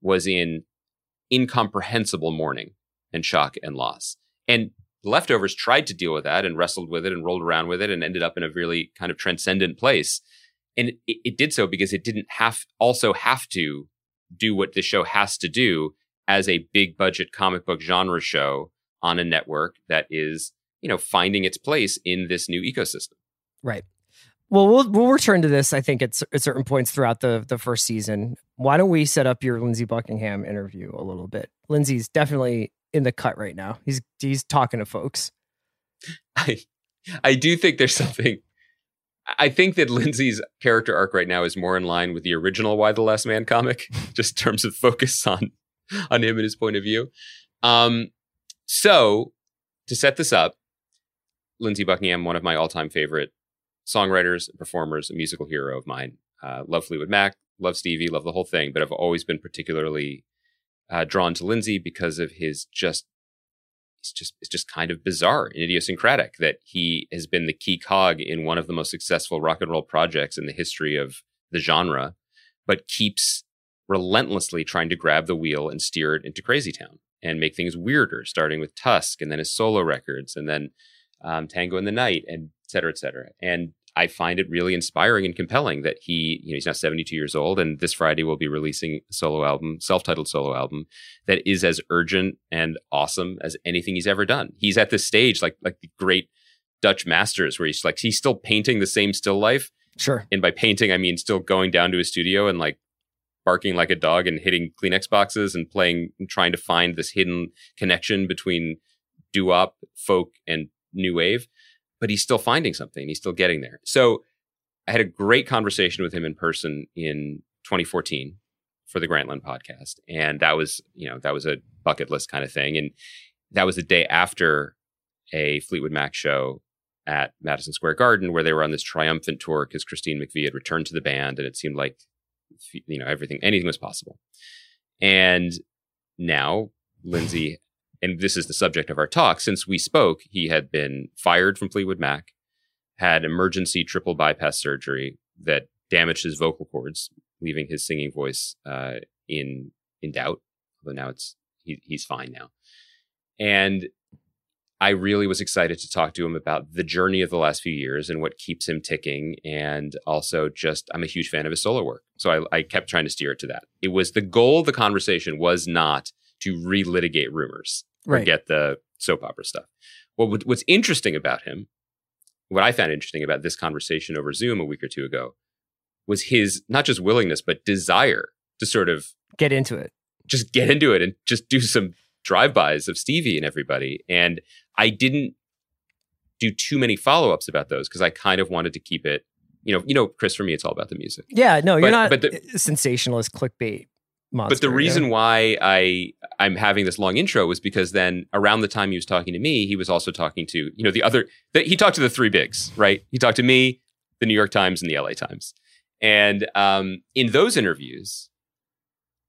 was in incomprehensible mourning and shock and loss. And leftovers tried to deal with that and wrestled with it and rolled around with it and ended up in a really kind of transcendent place. And it, it did so because it didn't have also have to do what this show has to do as a big budget comic book genre show on a network that is, you know, finding its place in this new ecosystem. Right. Well, we'll we'll return to this. I think at, at certain points throughout the the first season. Why don't we set up your Lindsey Buckingham interview a little bit? Lindsey's definitely in the cut right now. He's he's talking to folks. [laughs] I I do think there's something I think that [laughs] Lindsey's character arc right now is more in line with the original Y the Last Man comic, [laughs] [laughs] just in terms of focus on on him and his point of view. Um, so to set this up, Lindsey Buckingham, one of my all-time favorite songwriters, performers, a musical hero of mine. Uh, love Fleetwood Mac, love Stevie, love the whole thing, but I've always been particularly uh, drawn to Lindsey because of his just it's just it's just kind of bizarre and idiosyncratic that he has been the key cog in one of the most successful rock and roll projects in the history of the genre, but keeps relentlessly trying to grab the wheel and steer it into Crazy Town and make things weirder, starting with Tusk and then his solo records and then um, Tango in the Night and et cetera, et cetera. And I find it really inspiring and compelling that he, you know, he's now 72 years old and this Friday will be releasing a solo album, self-titled solo album that is as urgent and awesome as anything he's ever done. He's at this stage like like the great Dutch masters where he's like he's still painting the same still life. Sure. And by painting I mean still going down to his studio and like barking like a dog and hitting Kleenex boxes and playing and trying to find this hidden connection between doo-wop, folk and new wave. But he's still finding something. He's still getting there. So I had a great conversation with him in person in 2014 for the Grantland podcast. And that was, you know, that was a bucket list kind of thing. And that was the day after a Fleetwood Mac show at Madison Square Garden where they were on this triumphant tour because Christine McVie had returned to the band and it seemed like, you know, everything, anything was possible. And now Lindsey and this is the subject of our talk, since we spoke, he had been fired from Fleetwood Mac, had emergency triple bypass surgery that damaged his vocal cords, leaving his singing voice uh, in in doubt. Although now it's he, he's fine now, and I really was excited to talk to him about the journey of the last few years and what keeps him ticking. And also, just I'm a huge fan of his solo work. So I, I kept trying to steer it to that. It was the goal of the conversation was not to relitigate rumors or Right. get the soap opera stuff. What what's interesting about him, what I found interesting about this conversation over Zoom a week or two ago, was his not just willingness but desire to sort of Get into it. just get into it and just do some drive-bys of Stevie and everybody. And I didn't do too many follow-ups about those because I kind of wanted to keep it, you know, you know, Chris, for me, it's all about the music. Yeah, no, you're But- not but the- sensationalist clickbait monster. but the yeah. reason why I I'm having this long intro was because then around the time he was talking to me, he was also talking to you know the other the, he talked to the three bigs, right? He talked to me, the New York Times, and the LA Times, and um, in those interviews,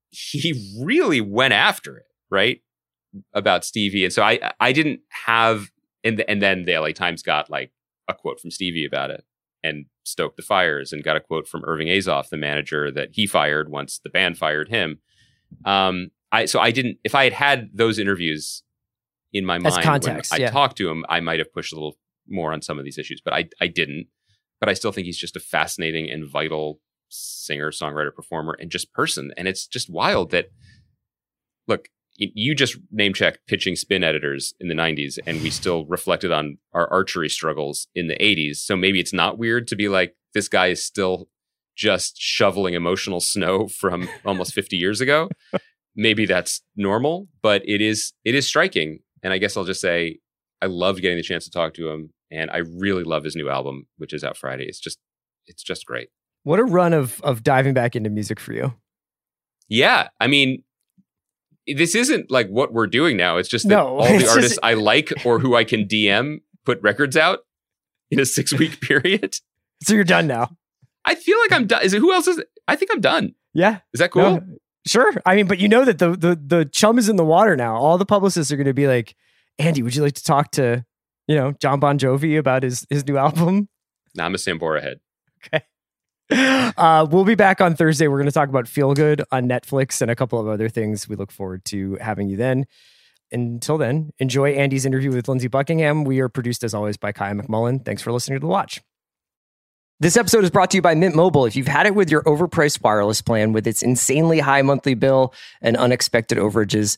he really went after it, right? About Stevie, and so I I didn't have and the, and then the LA Times got like a quote from Stevie about it and stoked the fires and got a quote from Irving Azoff, the manager that he fired once the band fired him. Um, I so I didn't. If I had had those interviews in my As mind context, when I yeah. talked to him, I might have pushed a little more on some of these issues, but I I didn't. But I still think he's just a fascinating and vital singer, songwriter, performer, and just person. And it's just wild that look. You just name check pitching spin editors in the 90s, and we still reflected on our archery struggles in the 80s. So maybe it's not weird to be like, this guy is still just shoveling emotional [laughs] snow from almost 50 years ago. Maybe that's normal, but it is it is striking. And I guess I'll just say I loved getting the chance to talk to him, and I really love his new album, which is out Friday. It's just it's just great. What a run of of diving back into music for you. Yeah, I mean, this isn't like what we're doing now. It's just that No, all the it's just- artists I like or who I can DM put records out in a six week [laughs] period. So you're done now. I feel like I'm done. Is it who else is? It? I think I'm done. Yeah. Is that cool? No, sure. I mean, but you know that the the the chum is in the water now. All the publicists are going to be like, Andy, would you like to talk to, you know, Jon Bon Jovi about his his new album? Nah, I'm a Sambora head. Uh, we'll be back on Thursday. We're going to talk about Feel Good on Netflix and a couple of other things. We look forward to having you then. Until then, enjoy Andy's interview with Lindsey Buckingham. We are produced as always by Kaya McMullen. Thanks for listening to The Watch. This episode is brought to you by Mint Mobile. If you've had it with your overpriced wireless plan with its insanely high monthly bill and unexpected overages,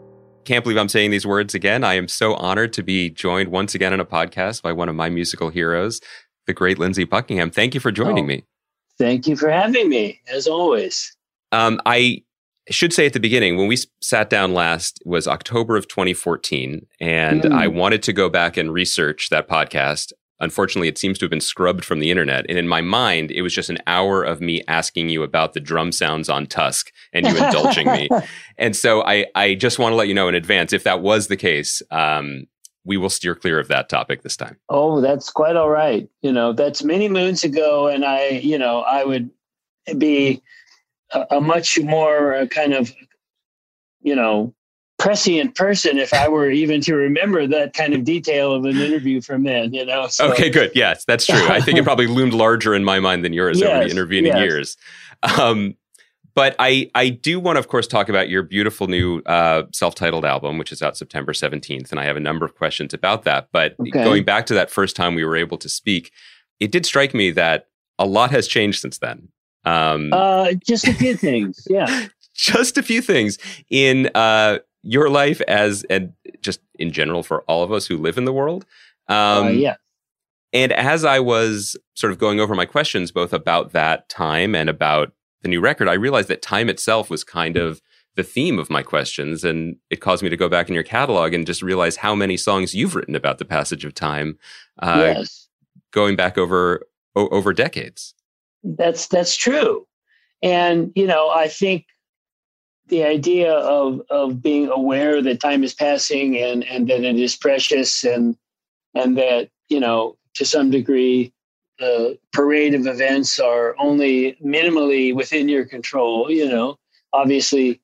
can't believe I'm saying these words again. I am so honored to be joined once again on a podcast by one of my musical heroes, the great Lindsey Buckingham. Thank you for joining Oh. me. Thank you for having me, as always. Um, I should say at the beginning, when we sat down last was October of 2014, and Mm. I wanted to go back and research that podcast. Unfortunately, it seems to have been scrubbed from the internet. And in my mind, it was just an hour of me asking you about the drum sounds on Tusk and you indulging me. [laughs] And so I, I just want to let you know in advance, if that was the case, um, we will steer clear of that topic this time. Oh, that's quite all right. You know, that's many moons ago, and I, you know, I would be a, a much more uh, kind of, you know, prescient person if I were even to remember that kind of detail of an interview from then. You know. So, Okay, good. Yes, that's true. I think it probably [laughs] loomed larger in my mind than yours over the Yes, intervening yes. years. Um, but I, I do want to, of course, talk about your beautiful new uh, self-titled album, which is out September 17th. And I have a number of questions about that. But Okay. going back to that first time we were able to speak, it did strike me that a lot has changed since then. Um, Uh, just a few things. Yeah. [laughs] just a few things in uh, your life as and just in general for all of us who live in the world. Um, uh, yeah. And as I was sort of going over my questions, both about that time and about the new record, I realized that time itself was kind of the theme of my questions. And it caused me to go back in your catalog and just realize how many songs you've written about the passage of time, uh, yes. going back over o- over decades. That's that's true, and you know I think the idea of of being aware that time is passing and and that it is precious and and that you know to some degree the parade of events are only minimally within your control. You know, obviously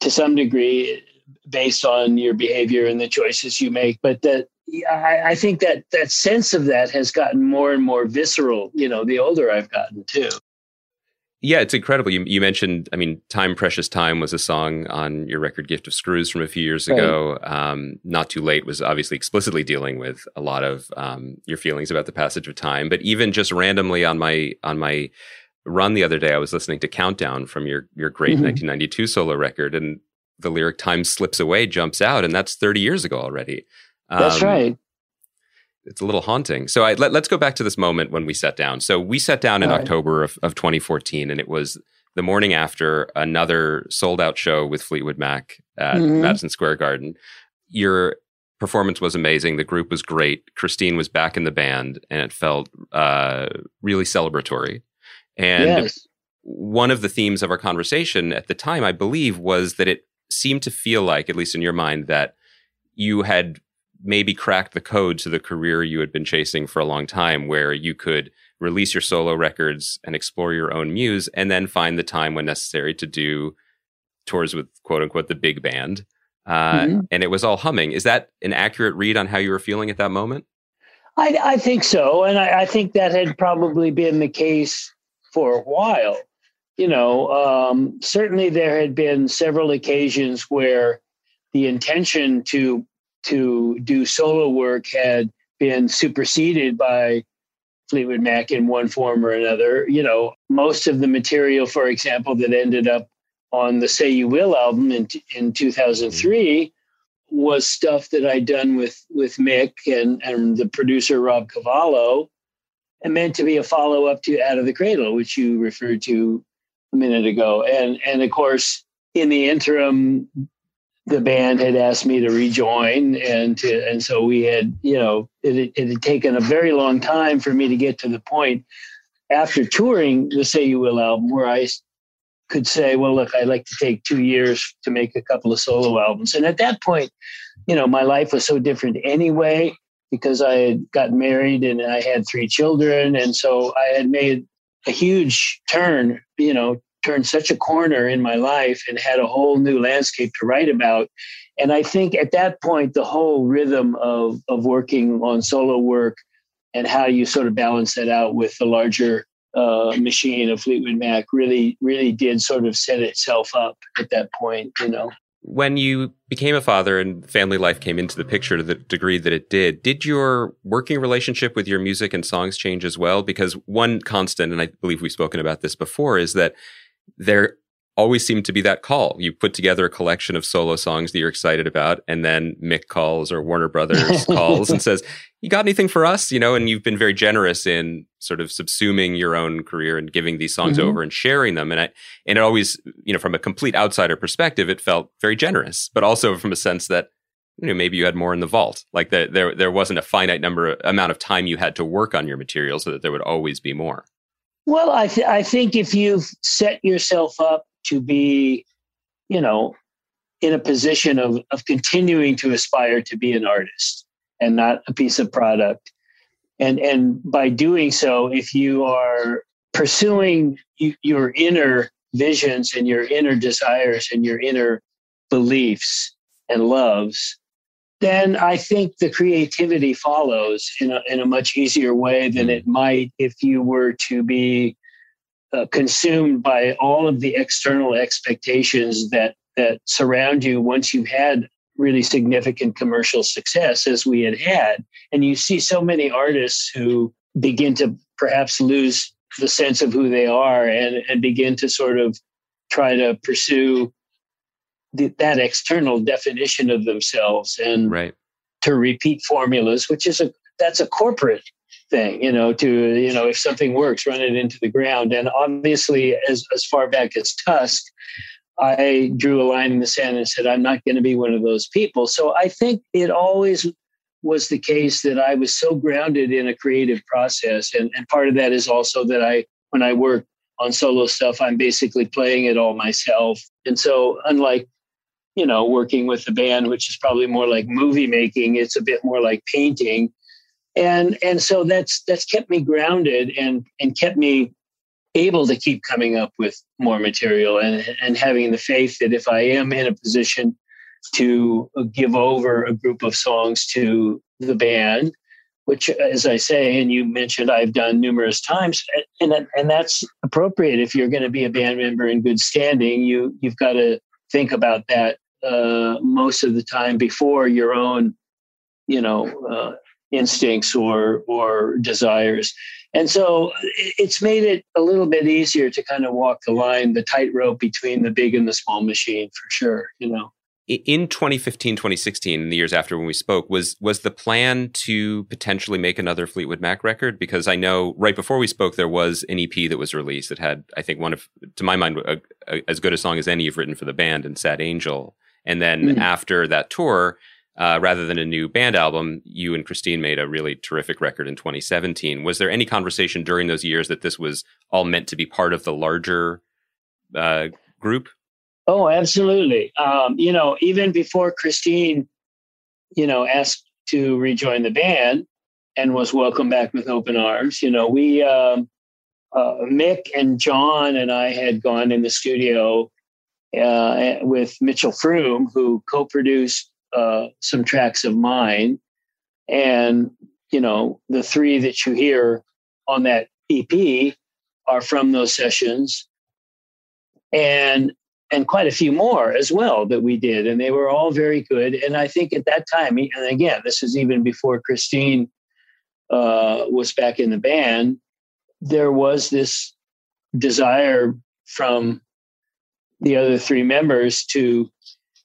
to some degree based on your behavior and the choices you make, but that. I, I think that that sense of that has gotten more and more visceral. You know, the older I've gotten too. Yeah, it's incredible. You, you mentioned, I mean, Time Precious Time was a song on your record Gift of Screws from a few years Right. ago. Um, Not Too Late was obviously explicitly dealing with a lot of um, your feelings about the passage of time. But even just randomly on my on my run the other day, I was listening to Countdown from your your great Mhm. 1992 solo record, and the lyric "Time slips away" jumps out, and that's 30 years ago already. That's Um, right. It's a little haunting. So I, let, us go back to this moment when we sat down. So we sat down in All right. October of, of 2014, and it was the morning after another sold out show with Fleetwood Mac at Mhm. Madison Square Garden. Your performance was amazing. The group was great. Christine was back in the band, and it felt uh, really celebratory. And yes. one of the themes of our conversation at the time, I believe, was that it seemed to feel like, at least in your mind, that you had maybe cracked the code to the career you had been chasing for a long time, where you could release your solo records and explore your own muse, and then find the time when necessary to do tours with quote unquote the big band. Uh, Mhm. And it was all humming. Is that an accurate read on how you were feeling at that moment? I, I think so. And I, I think that had probably been the case for a while. You know, um, certainly there had been several occasions where the intention to to do solo work had been superseded by Fleetwood Mac in one form or another. You know, most of the material, for example, that ended up on the Say You Will album in in 2003 was stuff that I'd done with with Mick and and the producer Rob Cavallo, and meant to be a follow up to Out of the Cradle, which you referred to a minute ago. And and of course, in the interim, the band had asked me to rejoin, and to, and so we had you know it, it had taken a very long time for me to get to the point after touring the Say You Will album where I could say, well, look, I'd like to take two years to make a couple of solo albums. And at that point, you know, my life was so different anyway because I had gotten married and I had three children. And so I had made a huge turn, you know, turned such a corner in my life and had a whole new landscape to write about. And I think at that point, the whole rhythm of, of working on solo work and how you sort of balance that out with the larger uh, machine of Fleetwood Mac really, really did sort of set itself up at that point, you know. When you became a father and family life came into the picture to the degree that it did, did your working relationship with your music and songs change as well? Because one constant, and I believe we've spoken about this before, is that there always seemed to be that call. You put together a collection of solo songs that you're excited about, and then Mick calls or Warner Brothers [laughs] calls and says, "You got anything for us?" You know, and you've been very generous in sort of subsuming your own career and giving these songs mm-hmm. over and sharing them. And I and it always, you know, from a complete outsider perspective, it felt very generous, but also from a sense that you know maybe you had more in the vault like that there there wasn't a finite number amount of time you had to work on your material so that there would always be more well i th- i think if you've set yourself up to be, you know, in a position of, of continuing to aspire to be an artist and not a piece of product. And, and by doing so, if you are pursuing your inner visions and your inner desires and your inner beliefs and loves, then I think the creativity follows in a, in a much easier way than it might if you were to be uh, consumed by all of the external expectations that that surround you once you've had really significant commercial success as we had had. And you see so many artists who begin to perhaps lose the sense of who they are and, and begin to sort of try to pursue the, that external definition of themselves and right. to repeat formulas which is a that's a corporate thing, you know, to, you know, if something works, run it into the ground. And obviously, as, as far back as Tusk, I drew a line in the sand and said, I'm not going to be one of those people. So I think it always was the case that I was so grounded in a creative process. And, and part of that is also that I, when I work on solo stuff, I'm basically playing it all myself. And so, unlike you know, working with the band, which is probably more like movie making, it's a bit more like painting. And and so that's that's kept me grounded and and kept me able to keep coming up with more material and and having the faith that if I am in a position to give over a group of songs to the band which as I say and you mentioned I've done numerous times and and that's appropriate if you're going to be a band member in good standing you you've got to think about that uh, most of the time before your own you know uh, instincts or or desires. And so it's made it a little bit easier to kind of walk the line the tightrope between the big and the small machine for sure you know. In 2015 2016 the years after when we spoke was was the plan to potentially make another fleetwood mac record? Because i know right before we spoke there was an ep that was released that had i think one of to my mind a, a, as good a song as any you've written for the band and sad angel and then mm. after that tour uh, rather than a new band album, you and Christine made a really terrific record in 2017. Was there any conversation during those years that this was all meant to be part of the larger uh, group? Oh, absolutely. Um, you know, even before Christine, you know, asked to rejoin the band and was welcomed back with open arms, you know, we, um, uh, Mick and John and I had gone in the studio uh, with Mitchell Froom, who co produced uh, some tracks of mine. And, you know, the three that you hear on that EP are from those sessions. And and quite a few more as well that we did. And they were all very good. And I think at that time, and again, this is even before Christine uh, was back in the band, there was this desire from the other three members to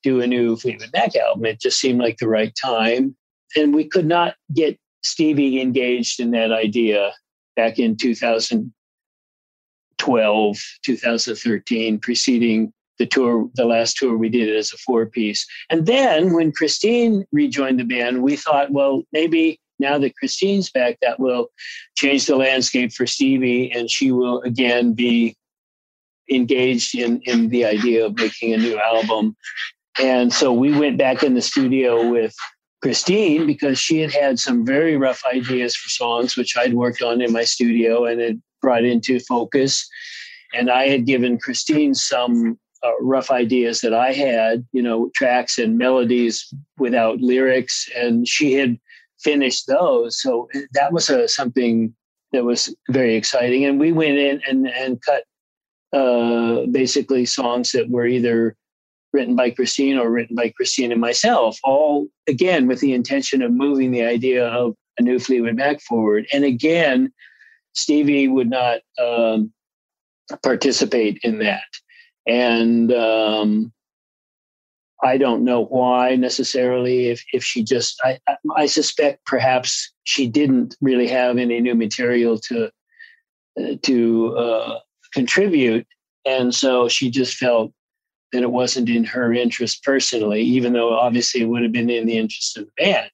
do a new Fleetwood Mac album. It just seemed like the right time. And we could not get Stevie engaged in that idea back in 2012, 2013, preceding the tour, the last tour we did as a four piece. And then when Christine rejoined the band, we thought, well, maybe now that Christine's back, that will change the landscape for Stevie and she will again be engaged in, in the idea of making a new album. And so we went back in the studio with Christine because she had had some very rough ideas for songs, which I'd worked on in my studio and had brought into focus. And I had given Christine some uh, rough ideas that I had, you know, tracks and melodies without lyrics, and she had finished those. So that was a, something that was very exciting. And we went in and and cut uh, basically songs that were either written by Christine or written by Christine and myself, all again with the intention of moving the idea of a new Fleetwood Mac forward. And again, Stevie would not um, participate in that. And um, I don't know why necessarily. If if she just, I I suspect perhaps she didn't really have any new material to uh, to uh, contribute, and so she just felt that it wasn't in her interest personally, even though obviously it would have been in the interest of the band.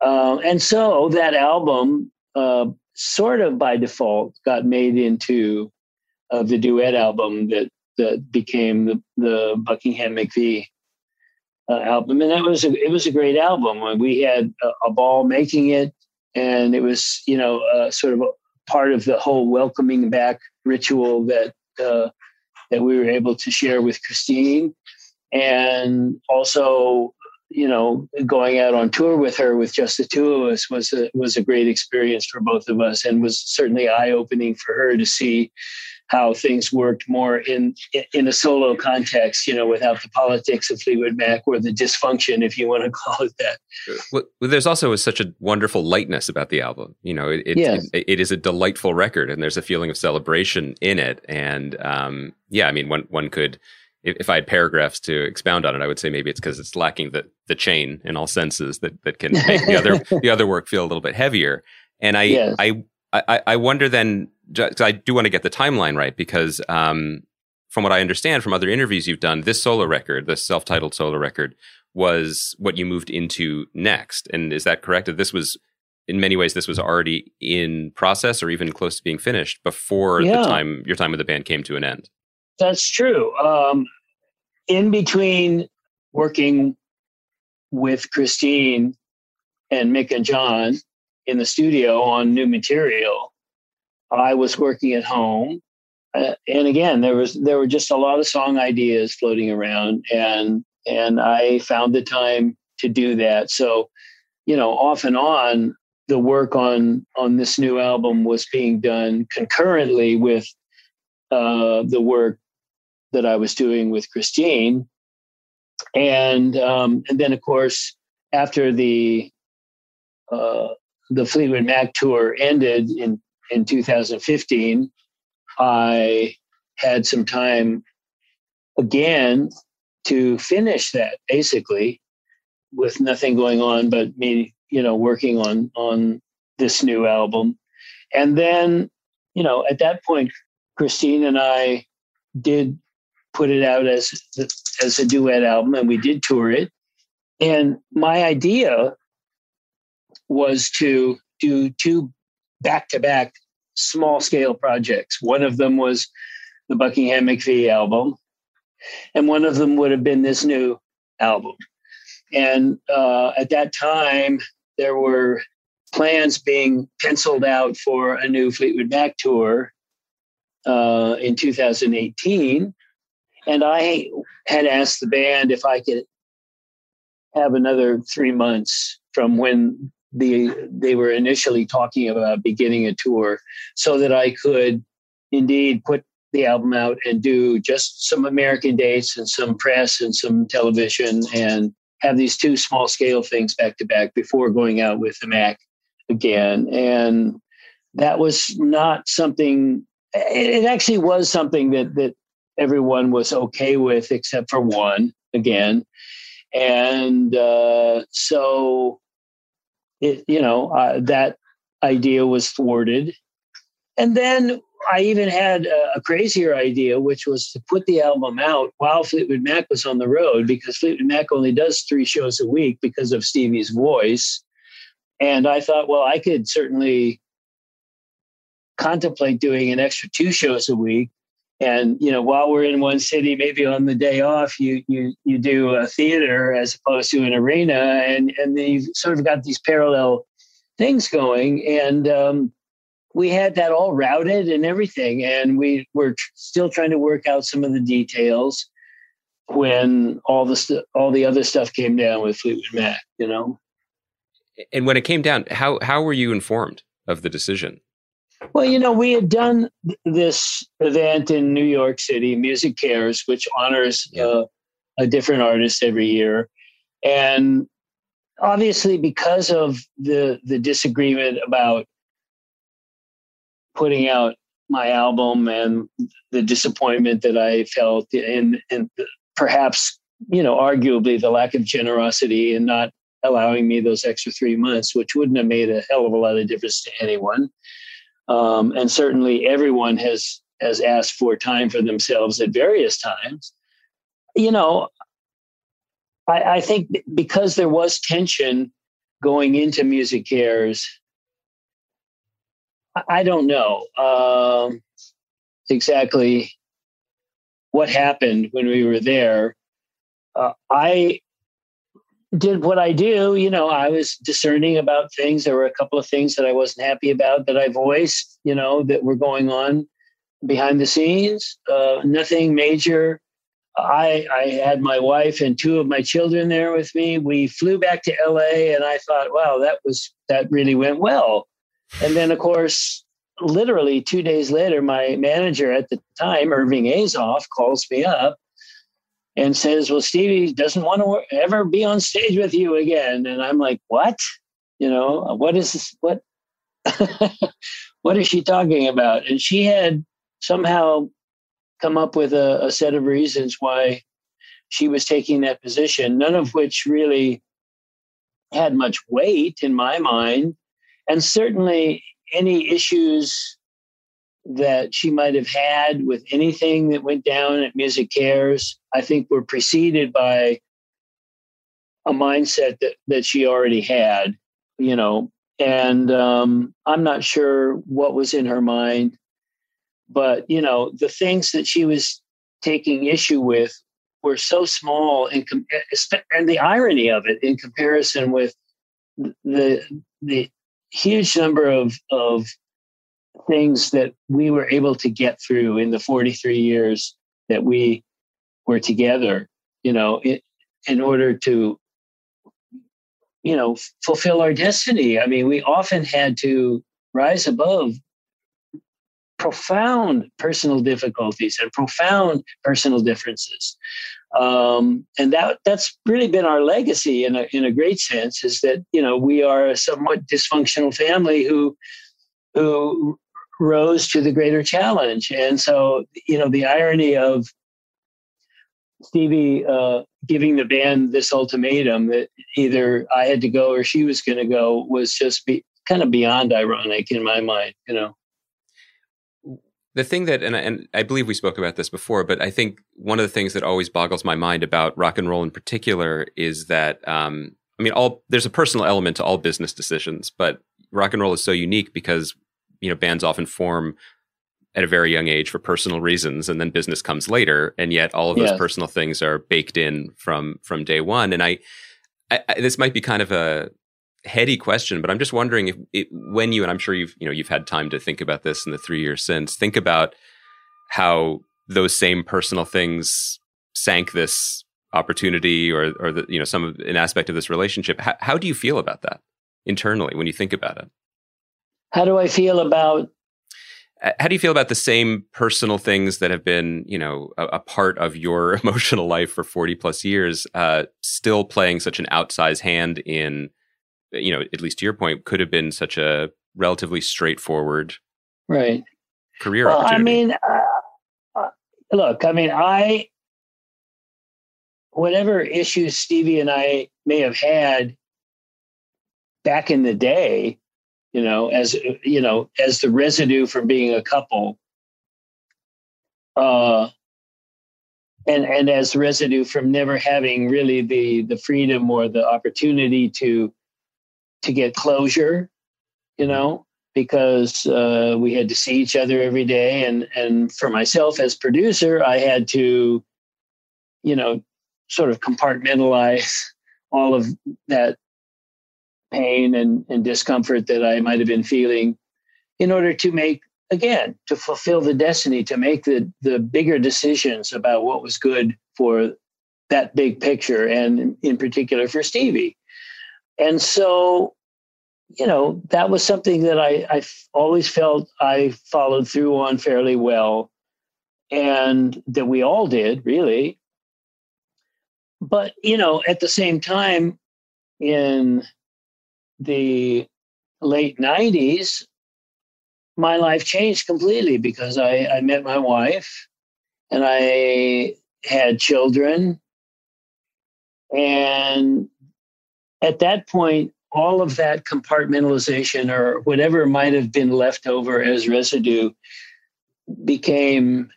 Uh, and so that album, uh, sort of by default, got made into uh, the duet album that that became the, the Buckingham McVie uh, album, and that was a, it was a great album. We had a, a ball making it, and it was you know uh, sort of part of the whole welcoming back ritual that uh, that we were able to share with Christine, and also you know going out on tour with her with just the two of us was a was a great experience for both of us, and was certainly eye opening for her to see how things worked more in in a solo context, you know, without the politics of Fleetwood Mac or the dysfunction, if you want to [laughs] call it that. Well, there's also such a wonderful lightness about the album. You know, it, yes. it, it is a delightful record, and there's a feeling of celebration in it. And um, yeah, I mean, one one could. If I had paragraphs to expound on it, I would say maybe it's because it's lacking the the chain in all senses that that can make the other [laughs] the other work feel a little bit heavier. And I yes. I I, I wonder then, I do want to get the timeline right because um, from what I understand from other interviews you've done, this solo record, this self titled solo record, was what you moved into next. And is that correct? That this was, in many ways, this was already in process or even close to being finished before yeah. the time your time with the band came to an end? That's true. Um, in between working with Christine and Mick and John, in the studio on new material. I was working at home, uh, and again, there was there were just a lot of song ideas floating around, and and I found the time to do that. So, you know, off and on, the work on on this new album was being done concurrently with uh, the work that I was doing with Christine, and um, and then of course after the uh, the Fleetwood Mac tour ended in, in 2015, I had some time again to finish that basically with nothing going on but me, you know, working on on this new album. And then, you know, at that point, Christine and I did put it out as as a duet album and we did tour it. And my idea was to do two back to back small scale projects. One of them was the Buckingham McVie album, and one of them would have been this new album. And uh, at that time, there were plans being penciled out for a new Fleetwood Mac tour uh, in 2018. And I had asked the band if I could have another three months from when the they were initially talking about beginning a tour so that I could indeed put the album out and do just some American dates and some press and some television and have these two small scale things back to back before going out with the Mac again. And that was not something it actually was something that that everyone was okay with except for one again. And uh, so it, you know, uh, that idea was thwarted. And then I even had a, a, crazier idea, which was to put the album out while Fleetwood Mac was on the road, because Fleetwood Mac only does three shows a week because of Stevie's voice. And I thought, well, I could certainly contemplate doing an extra two shows a week and you know while we're in one city maybe on the day off you you you do a theater as opposed to an arena. And and then you've sort of got these parallel things going. And um, we had that all routed and everything. And we were tr- still trying to work out some of the details when all the st- all the other stuff came down with Fleetwood Mac you know? And when it came down how how were you informed of the decision Well, you know, we had done this event in New York City, MusiCares, which honors uh, a different artist every year. And obviously, because of the the disagreement about putting out my album and the disappointment that I felt, and and perhaps you know, arguably the lack of generosity and not allowing me those extra three months, which wouldn't have made a hell of a lot of difference to anyone. Um, and certainly everyone has has asked for time for themselves at various times. You know, I, I think because there was tension going into MusiCares, I, don't know um, exactly what happened when we were there. Uh, I did what I do. You know, I was discerning about things. There were a couple of things that I wasn't happy about that I voiced, you know, that were going on behind the scenes. Uh, nothing major. I, I had my wife and two of my children there with me. We flew back to LA and I thought, wow, that was, that really went well. And then, of course, literally two days later, my manager at the time, Irving Azoff, calls me up and says, "Well, Stevie doesn't want to ever be on stage with you again." And I'm like, "What? You know, what is this? What? [laughs] what is she talking about?" And she had somehow come up with a, a set of reasons why she was taking that position, none of which really had much weight in my mind, and certainly any issues that she might have had with anything that went down at MusiCares, I think were preceded by a mindset that, that she already had, you know. And um, I'm not sure what was in her mind, but, you know, the things that she was taking issue with were so small and and the irony of it in comparison with the the huge number of of things that we were able to get through in the 43 years that we were together, you know, in, order to, you know, fulfill our destiny. I mean, we often had to rise above profound personal difficulties and profound personal differences. Um, and that that's really been our legacy in a in a great sense is that you know we are a somewhat dysfunctional family who who rose to the greater challenge. And so, you know, the irony of Stevie uh, giving the band this ultimatum that either I had to go or she was going to go was just be, kind of beyond ironic in my mind, you know. The thing that, and I, and I believe we spoke about this before, but I think one of the things that always boggles my mind about rock and roll in particular is that, um, I mean, all there's a personal element to all business decisions, but rock and roll is so unique because you know bands often form at a very young age for personal reasons and then business comes later and yet all of those personal things are baked in from from day one. And I, I, I, this might be kind of a heady question but i'm just wondering if it, when you and i'm sure you've you know you've had time to think about this in the three years since think about how those same personal things sank this opportunity or or the you know some of an aspect of this relationship. How, how do you feel about that internally when you think about it how do I feel about? How do you feel about the same personal things that have been, you know, a, a part of your [laughs] emotional life for forty plus years, uh, still playing such an outsized hand in, you know, at least to your point, could have been such a relatively straightforward, right, career well, opportunity. I mean, uh, uh, look, I mean, I whatever issues Stevie and I may have had back in the day, you know, as you know, as the residue from being a couple. Uh, and and as residue from never having really the the freedom or the opportunity to to get closure, you know, because uh, we had to see each other every day, and and for myself as producer, I had to, you know, sort of compartmentalize [laughs] all of that pain and, and discomfort that I might have been feeling in order to make, again, to fulfill the destiny, to make the, the bigger decisions about what was good for that big picture and in particular for Stevie. And so, you know, that was something that I, I always felt I followed through on fairly well and that we all did, really. But, you know, at the same time, in the late 90s, my life changed completely because I, I met my wife and I had children. And at that point, all of that compartmentalization or whatever might have been left over as residue became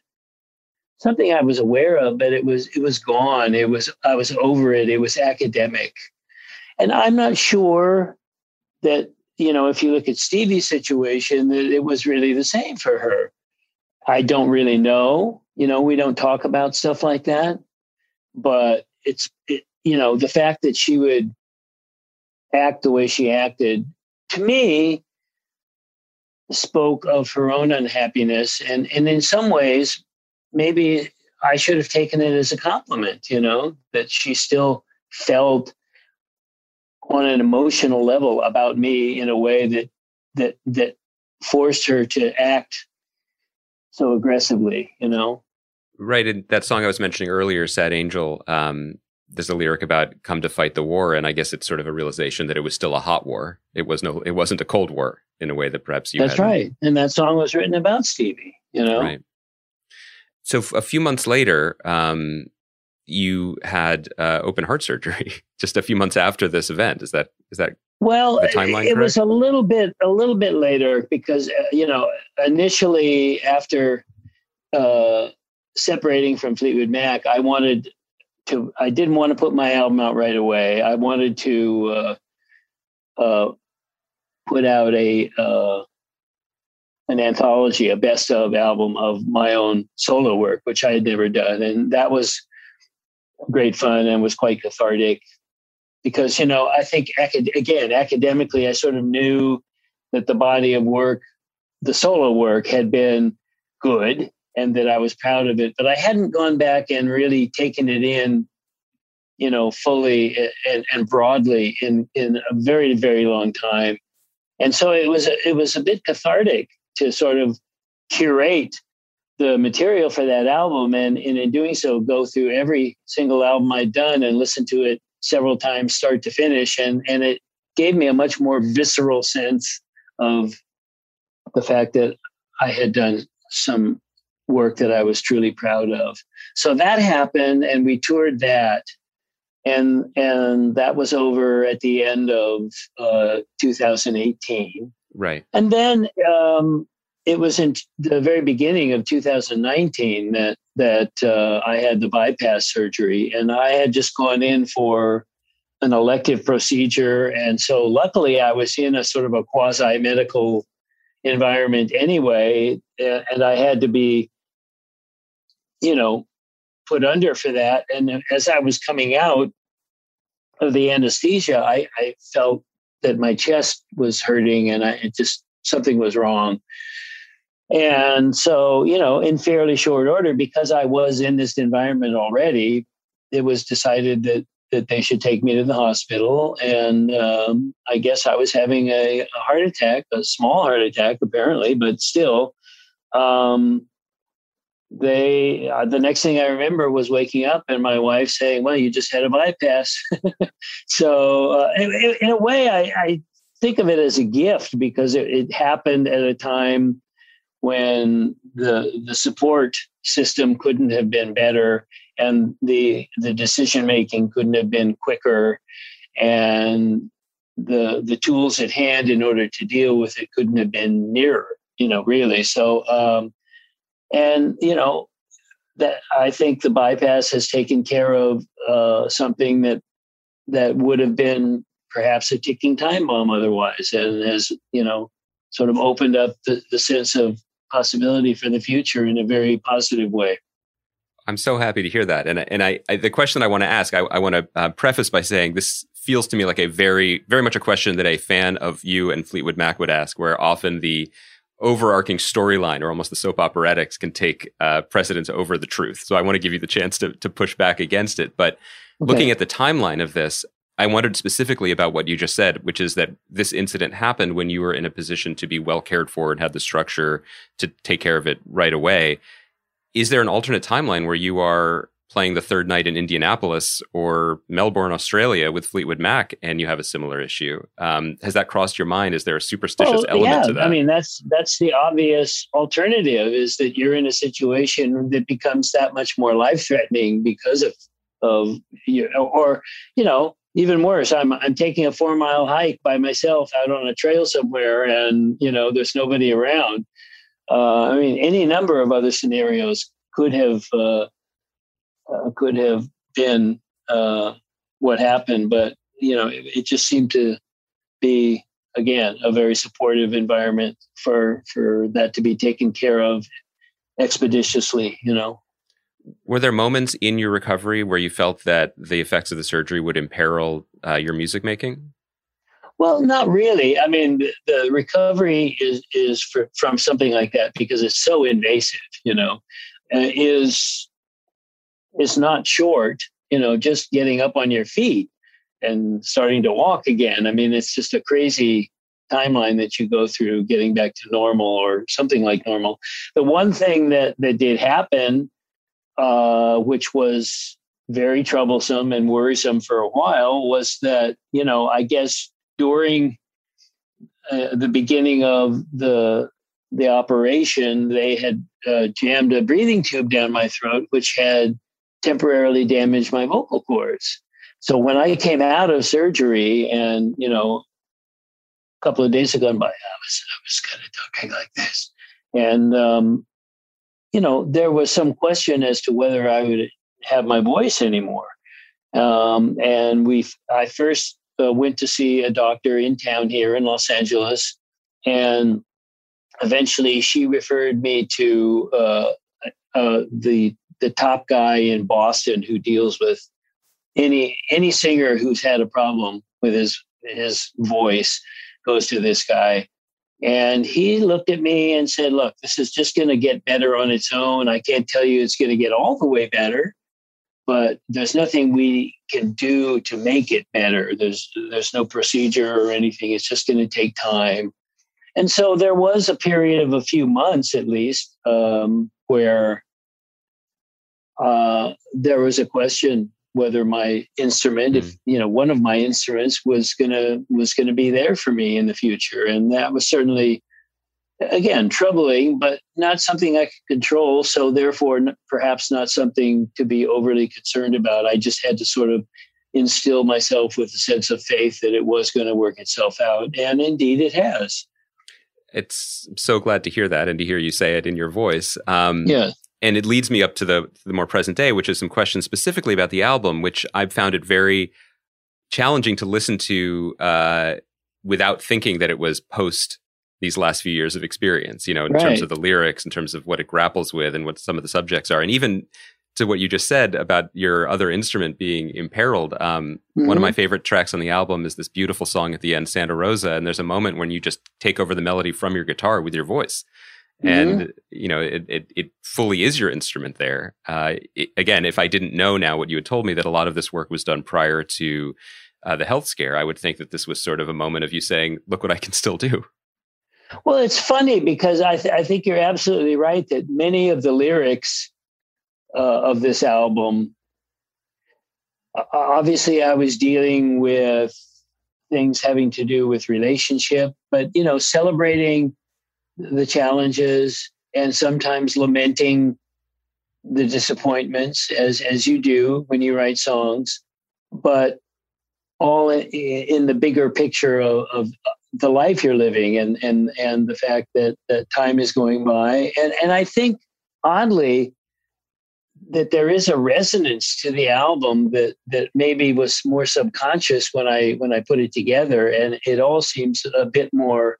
something I was aware of, but it was it was gone. It was I was over it. It was academic. And I'm not sure that, you know, if you look at Stevie's situation, that it was really the same for her. I don't really know. You know, we don't talk about stuff like that. But it's, it, you know, the fact that she would act the way she acted, to me, spoke of her own unhappiness. And, and in some ways, maybe I should have taken it as a compliment, you know, that she still felt on an emotional level about me in a way that that that forced her to act so aggressively, you know. Right, and that song I was mentioning earlier, "Sad Angel," um, there's a lyric about "come to fight the war," and I guess it's sort of a realization that it was still a hot war. It was no, it wasn't a cold war in a way that perhaps you. That's right, and that song was written about Stevie. You know, right. So f- a few months later, um, you had uh, open heart surgery [laughs] just a few months after this event. Is that is that well? The timeline it, was a little bit a little bit later because uh, you know initially after uh, separating from Fleetwood Mac, I wanted to. I didn't want to put my album out right away. I wanted to uh, uh, put out a uh, an anthology, a best of album of my own solo work, which I had never done, and that was great fun and was quite cathartic because you know I think again academically I sort of knew that the body of work, the solo work, had been good and that I was proud of it, but I hadn't gone back and really taken it in, you know, fully eh, and, and broadly in in a very very long time, and so it was it was a bit cathartic to sort of curate the material for that album and, and in doing so go through every single album I'd done and listen to it several times start to finish and and it gave me a much more visceral sense of the fact that I had done some work that I was truly proud of. So that happened and we toured that and and that was over at the end of uh, 2018 right and then um, it was in the very beginning of 2019 that that uh, I had the bypass surgery, and I had just gone in for an elective procedure, and so luckily I was in a sort of a quasi medical environment anyway, and I had to be, you know, put under for that. And as I was coming out of the anesthesia, I, I felt that my chest was hurting, and I it just something was wrong. And so, you know, in fairly short order, because I was in this environment already, it was decided that that they should take me to the hospital. And um, I guess I was having a, a, heart attack, a small heart attack, apparently, but still. Um, they uh, the next thing I remember was waking up and my wife saying, "Well, you just had a bypass." [laughs] so, uh, in, in, a way, I, I, think of it as a gift because it, it happened at a time when the the support system couldn't have been better and the the decision making couldn't have been quicker. And the the tools at hand in order to deal with it couldn't have been nearer you know really. So um and you know that i think the bypass has taken care of uh something that that would have been perhaps a ticking time bomb otherwise and has you know sort of opened up the, the sense of possibility for the future in a very positive way. I'm so happy to hear that. And and I, I the question I want to ask, I, I want to uh, preface by saying this feels to me like a very very much a question that a fan of you and Fleetwood Mac would ask, where often the overarching storyline or almost the soap operatics can take uh, precedence over the truth. So I want to give you the chance to to push back against it. But okay. looking at the timeline of this, I wondered specifically about what you just said, which is that this incident happened when you were in a position to be well cared for and had the structure to take care of it right away. Is there an alternate timeline where you are playing the third night in Indianapolis or Melbourne, Australia with Fleetwood Mac, and you have a similar issue? Um, has that crossed your mind? Is there a superstitious well, element yeah. to that? I mean, that's that's the obvious alternative is that you're in a situation that becomes that much more life threatening because of of you know, or you know even worse i'm i'm taking a 4 mile hike by myself out on a trail somewhere and you know there's nobody around. Uh, i mean any number of other scenarios could have uh, uh, could have been uh, what happened but you know it, it just seemed to be again a very supportive environment for for that to be taken care of expeditiously you know were there moments in your recovery where you felt that the effects of the surgery would imperil uh, your music making? Well, not really. I mean, the, recovery is is for, from something like that because it's so invasive. You know, uh, is is not short. You know, just getting up on your feet and starting to walk again. I mean, it's just a crazy timeline that you go through getting back to normal or something like normal. The one thing that that did happen uh, which was very troublesome and worrisome for a while, was that, you know, I guess during uh, the beginning of the the operation, they had uh, jammed a breathing tube down my throat, which had temporarily damaged my vocal cords. So when I came out of surgery, and you know, a couple of days ago, by, I was I was kind of talking like this, and um, you know, there was some question as to whether I would have my voice anymore. Um, and we, I first uh, went to see a doctor in town here in Los Angeles, and eventually she referred me to uh, uh, the the top guy in Boston who deals with any any singer who's had a problem with his his voice goes to this guy and he looked at me and said, Look, this is just going to get better on its own. I can't tell you it's going to get all the way better, but there's nothing we can do to make it better. There's, there's no procedure or anything. It's just going to take time. And so there was a period of a few months at least um, where uh, there was a question whether my instrument, if you know, one of my instruments was gonna was gonna be there for me in the future, and that was certainly, again, troubling, but not something I could control. So therefore, perhaps not something to be overly concerned about. I just had to sort of instill myself with a sense of faith that it was going to work itself out, and indeed, it has. It's so glad to hear that and to hear you say it in your voice. Um, yeah and it leads me up to the, the more present day, which is some questions specifically about the album, which I've found it very challenging to listen to uh, without thinking that it was post these last few years of experience. You know, in right. terms of the lyrics, in terms of what it grapples with, and what some of the subjects are, and even to what you just said about your other instrument being imperiled. Um, mm-hmm. One of my mm-hmm. favorite tracks on the album is this beautiful song at the end, Santa Rosa, and there's a moment when you just take over the melody from your guitar with your voice and mm-hmm. you know it, it, it fully is your instrument there uh, it, again if i didn't know now what you had told me that a lot of this work was done prior to uh, the health scare i would think that this was sort of a moment of you saying look what i can still do well it's funny because i, th- I think you're absolutely right that many of the lyrics uh, of this album obviously i was dealing with things having to do with relationship but you know celebrating the challenges and sometimes lamenting the disappointments as as you do when you write songs. But all in the bigger picture of, of the life you're living and and and the fact that that time is going by. And and I think oddly that there is a resonance to the album that that maybe was more subconscious when I when I put it together. And it all seems a bit more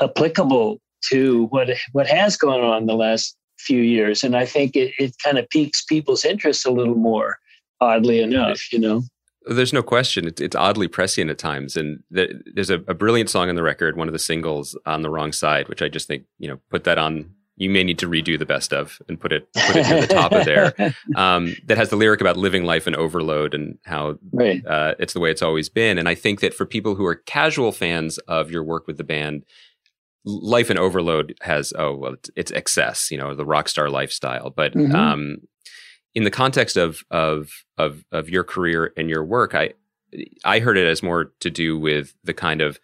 applicable to what what has gone on the last few years, and I think it, it kind of piques people's interest a little more. Oddly enough, you know. There's no question. It's, it's oddly prescient at times, and there's a, a, brilliant song on the record, one of the singles on the wrong side, which I just think you know put that on you may need to redo the best of and put it put it near the top of there. [laughs] Um, that has the lyric about living life in overload and how right. uh, it's the way it's always been. And I think that for people who are casual fans of your work with the band, life in overload has oh well it's, it's excess, you know, the rock star lifestyle. But mm-hmm. um, in the context of of of of your career and your work, I I heard it as more to do with the kind of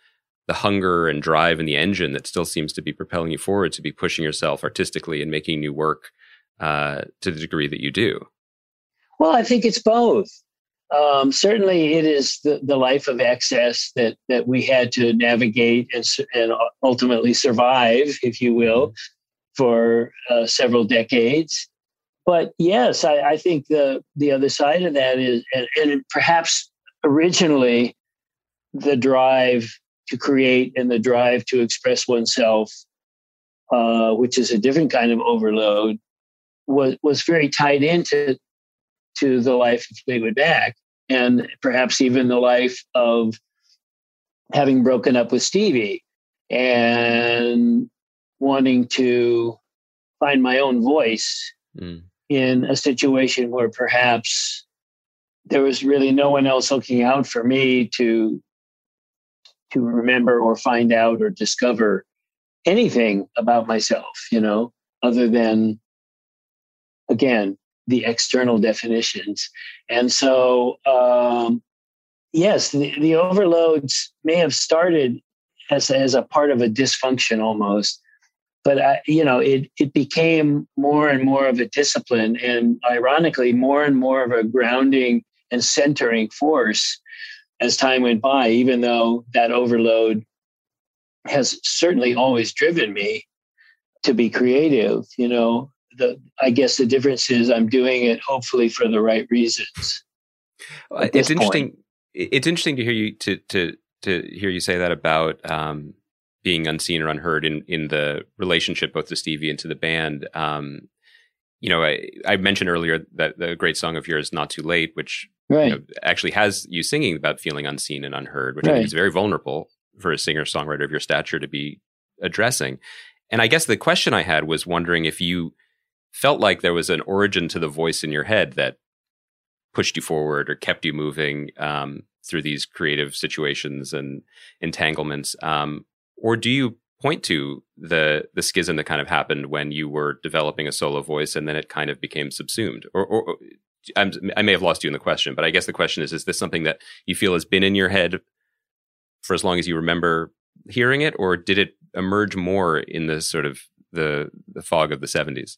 the hunger and drive and the engine that still seems to be propelling you forward to be pushing yourself artistically and making new work uh, to the degree that you do? Well, I think it's both. Um, certainly, it is the, the life of excess that that we had to navigate and and ultimately survive, if you will, mm-hmm. for uh, several decades. But yes, I, I, think the the other side of that is, and, and perhaps originally, the drive to create and the drive to express oneself, uh, which is a different kind of overload, was was very tied into to the life of Fleetwood Mac, and perhaps even the life of having broken up with Stevie and wanting to find my own voice mm. in a situation where perhaps there was really no one else looking out for me to to remember or find out or discover anything about myself, you know, other than, again, the external definitions. And so, um, yes, the, the overloads may have started as, as a part of a dysfunction almost. But I, you know, it it became more and more of a discipline, and ironically, more and more of a grounding and centering force as time went by, even though that overload has certainly always driven me to be creative, you know, the I guess the difference is I'm doing it hopefully for the right reasons. It's interesting. Point. It's interesting to hear you to to to hear you say that about um, being unseen or unheard in in the relationship both to Stevie and to the band. Um, you know, I, I mentioned earlier that the great song of yours, "Not Too Late," which right. you know, actually has you singing about feeling unseen and unheard, which right. I think is very vulnerable for a singer songwriter of your stature to be addressing. And I guess the question I had was wondering if you felt like there was an origin to the voice in your head that pushed you forward or kept you moving um, through these creative situations and entanglements, um, or do you point to the the schism that kind of happened when you were developing a solo voice and then it kind of became subsumed? Or, or I'm, i may have lost you in the question but i guess the question is is this something that you feel has been in your head for as long as you remember hearing it? Or did it emerge more in the sort of the the fog of the 70s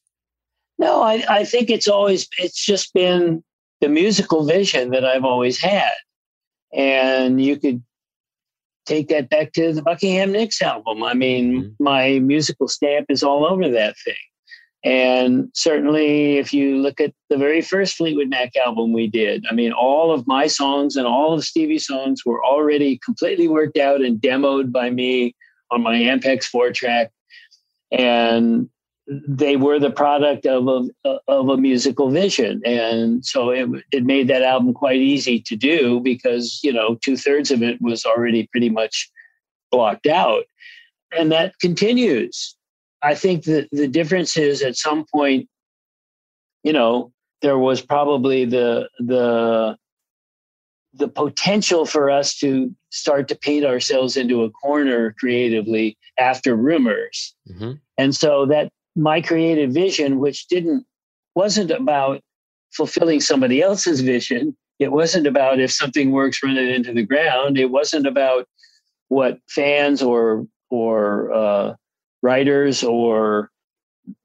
no i i think it's always it's just been the musical vision that i've always had and you could take that back to the Buckingham Nicks album. I mean, mm-hmm. my musical stamp is all over that thing. And certainly, if you look at the very first Fleetwood Mac album we did, I mean, all of my songs and all of Stevie's songs were already completely worked out and demoed by me on my Ampex four track. And they were the product of a, of a musical vision. And so it, it made that album quite easy to do because, you know, two thirds of it was already pretty much blocked out. And that continues. I think that the difference is at some point, you know, there was probably the, the, the potential for us to start to paint ourselves into a corner creatively after rumors. Mm-hmm. And so that my creative vision, which didn't wasn't about fulfilling somebody else's vision. It wasn't about if something works, run it into the ground. It wasn't about what fans or or uh, writers or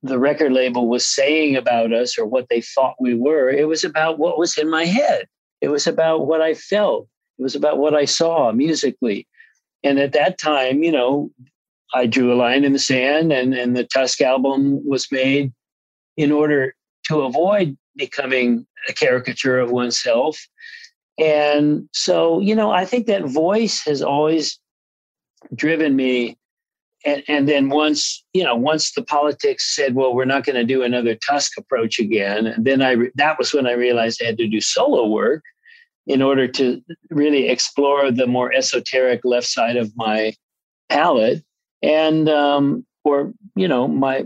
the record label was saying about us or what they thought we were. It was about what was in my head. It was about what I felt. It was about what I saw musically. And at that time, you know, I drew a line in the sand, and, and the Tusk album was made in order to avoid becoming a caricature of oneself. And so, you know, I think that voice has always driven me. And, and then once, you know, once the politics said, well, we're not going to do another Tusk approach again, then I re- that was when I realized I had to do solo work in order to really explore the more esoteric left side of my palette and um, or you know my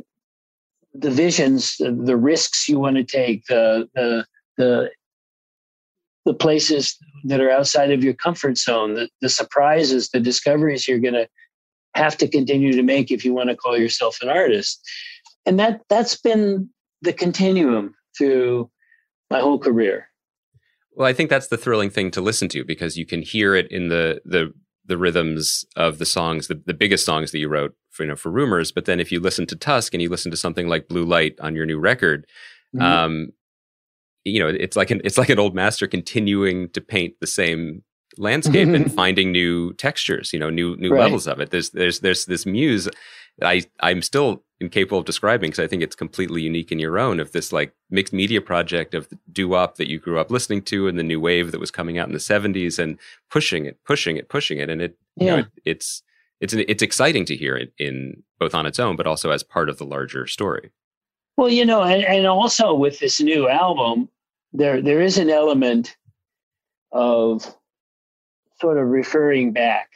the visions, the, the risks you want to take, the the the the places that are outside of your comfort zone, the, the surprises, the discoveries you're going to have to continue to make if you want to call yourself an artist. And that that's been the continuum through my whole career. Well, I think that's the thrilling thing to listen to because you can hear it in the the the rhythms of the songs, the, the biggest songs that you wrote for you know for rumors. But then if you listen to Tusk and you listen to something like Blue Light on your new record, mm-hmm. um, you know it's like an it's like an old master continuing to paint the same landscape and [laughs] finding new textures, you know, new new right. levels of it. There's there's there's this muse I I'm still incapable of describing because I think it's completely unique in your own of this like mixed media project of the doo wop that you grew up listening to and the new wave that was coming out in the 70s and pushing it, pushing it, pushing it, and it yeah. you know it, it's it's it's exciting to hear it in both on its own but also as part of the larger story. Well, you know, and, and also with this new album, there there is an element of sort of referring back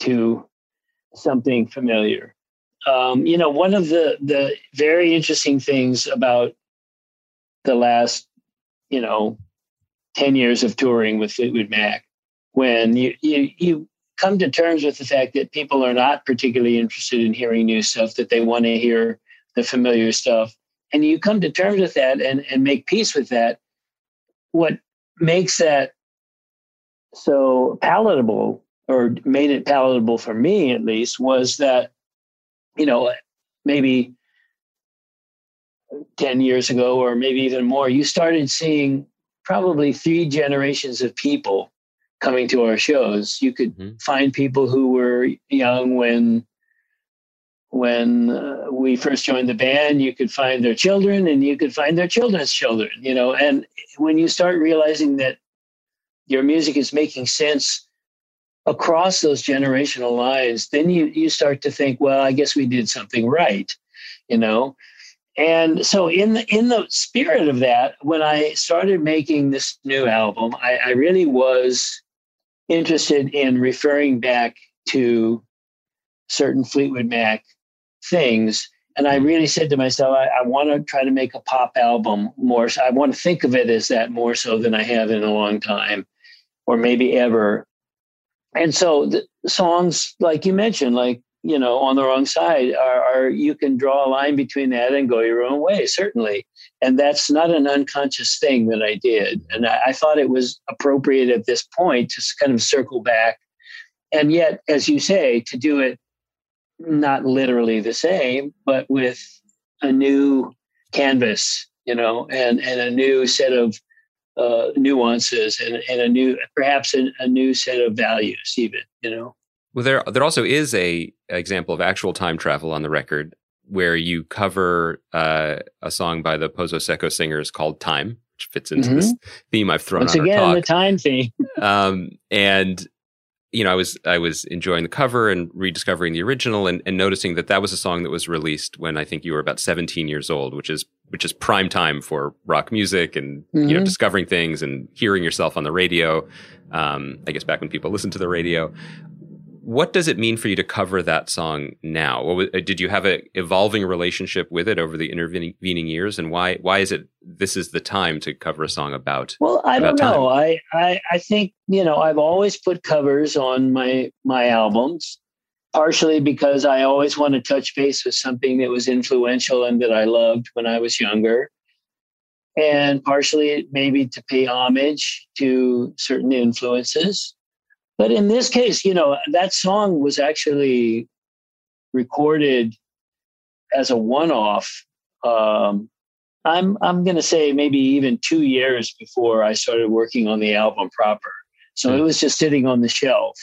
to something familiar. Um, you know, one of the the very interesting things about the last, you know, ten years of touring with Fleetwood Mac, when you you you come to terms with the fact that people are not particularly interested in hearing new stuff, that they want to hear the familiar stuff, and you come to terms with that and and make peace with that. What makes that so palatable or made it palatable for me at least was that you know maybe 10 years ago or maybe even more you started seeing probably three generations of people coming to our shows you could mm-hmm. find people who were young when when uh, we first joined the band you could find their children and you could find their children's children you know and when you start realizing that your music is making sense across those generational lines, then you you start to think, well, I guess we did something right, you know. And so in the in the spirit of that, when I started making this new album, I, I really was interested in referring back to certain Fleetwood Mac things. And I really said to myself, I, I want to try to make a pop album more. So I want to think of it as that more so than I have in a long time or maybe ever. And so the songs, like you mentioned, like, you know, on the wrong side are, are, you can draw a line between that and go your own way, certainly. And that's not an unconscious thing that I did. And I, I thought it was appropriate at this point to kind of circle back. And yet, as you say, to do it not literally the same, but with a new canvas, you know, and, and a new set of uh, nuances and, and a new, perhaps a, a new set of values, even, you know. Well, there there also is a example of actual time travel on the record where you cover uh, a song by the Pozo Seco singers called "Time," which fits into mm-hmm. this theme I've thrown Once on again, the time theme. [laughs] um, and you know, I was I was enjoying the cover and rediscovering the original and, and noticing that that was a song that was released when I think you were about 17 years old, which is which is prime time for rock music and mm-hmm. you know mm-hmm. discovering things and hearing yourself on the radio. Um, I guess back when people listened to the radio. What does it mean for you to cover that song now? Was, did you have an evolving relationship with it over the intervening years, and why why is it this is the time to cover a song about? Well, I don't know. I, I I think you know I've always put covers on my my albums, partially because I always want to touch base with something that was influential and that I loved when I was younger. And partially maybe to pay homage to certain influences. But in this case, you know, that song was actually recorded as a one-off. Um, I'm I'm going to say maybe even two years before I started working on the album proper. So mm. it was just sitting on the shelf,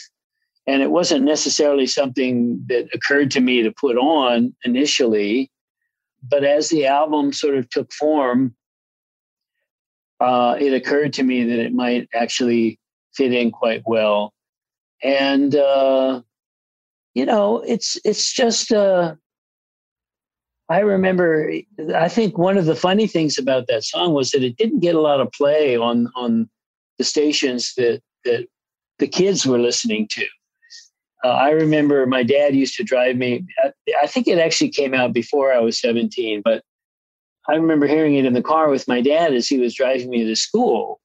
and it wasn't necessarily something that occurred to me to put on initially. But as the album sort of took form, uh, it occurred to me that it might actually fit in quite well and uh, you know, it's it's just. Uh, I remember. I think one of the funny things about that song was that it didn't get a lot of play on on the stations that that the kids were listening to. Uh, I remember my dad used to drive me. I think it actually came out before I was 17, but I remember hearing it in the car with my dad as he was driving me to school.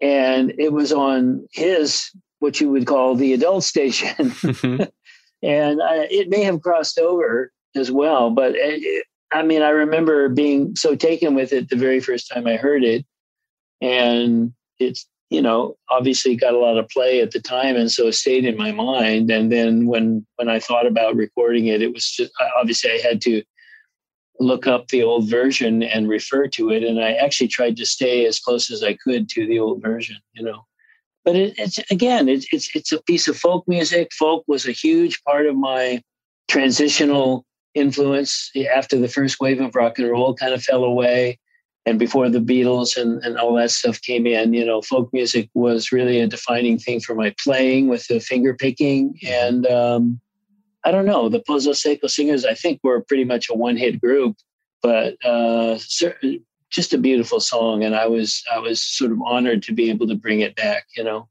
And it was on his, what you would call the adult station. Mm-hmm. [laughs] [laughs] [laughs] and I, it may have crossed over as well. But it, I mean, I remember being so taken with it the very first time I heard it. And it's you know, obviously got a lot of play at the time, and so it stayed in my mind. And then when when I thought about recording it, it was just obviously I had to look up the old version and refer to it. And I actually tried to stay as close as I could to the old version, you know. But it, it's again, it's it's it's a piece of folk music. Folk was a huge part of my transitional influence after the first wave of rock and roll kind of fell away and before the Beatles and, and all that stuff came in, you know, folk music was really a defining thing for my playing with the finger picking. And um, I don't know, the Pozo Seco singers, I think were pretty much a one hit group, but uh, just a beautiful song. And I was, I was sort of honored to be able to bring it back, you know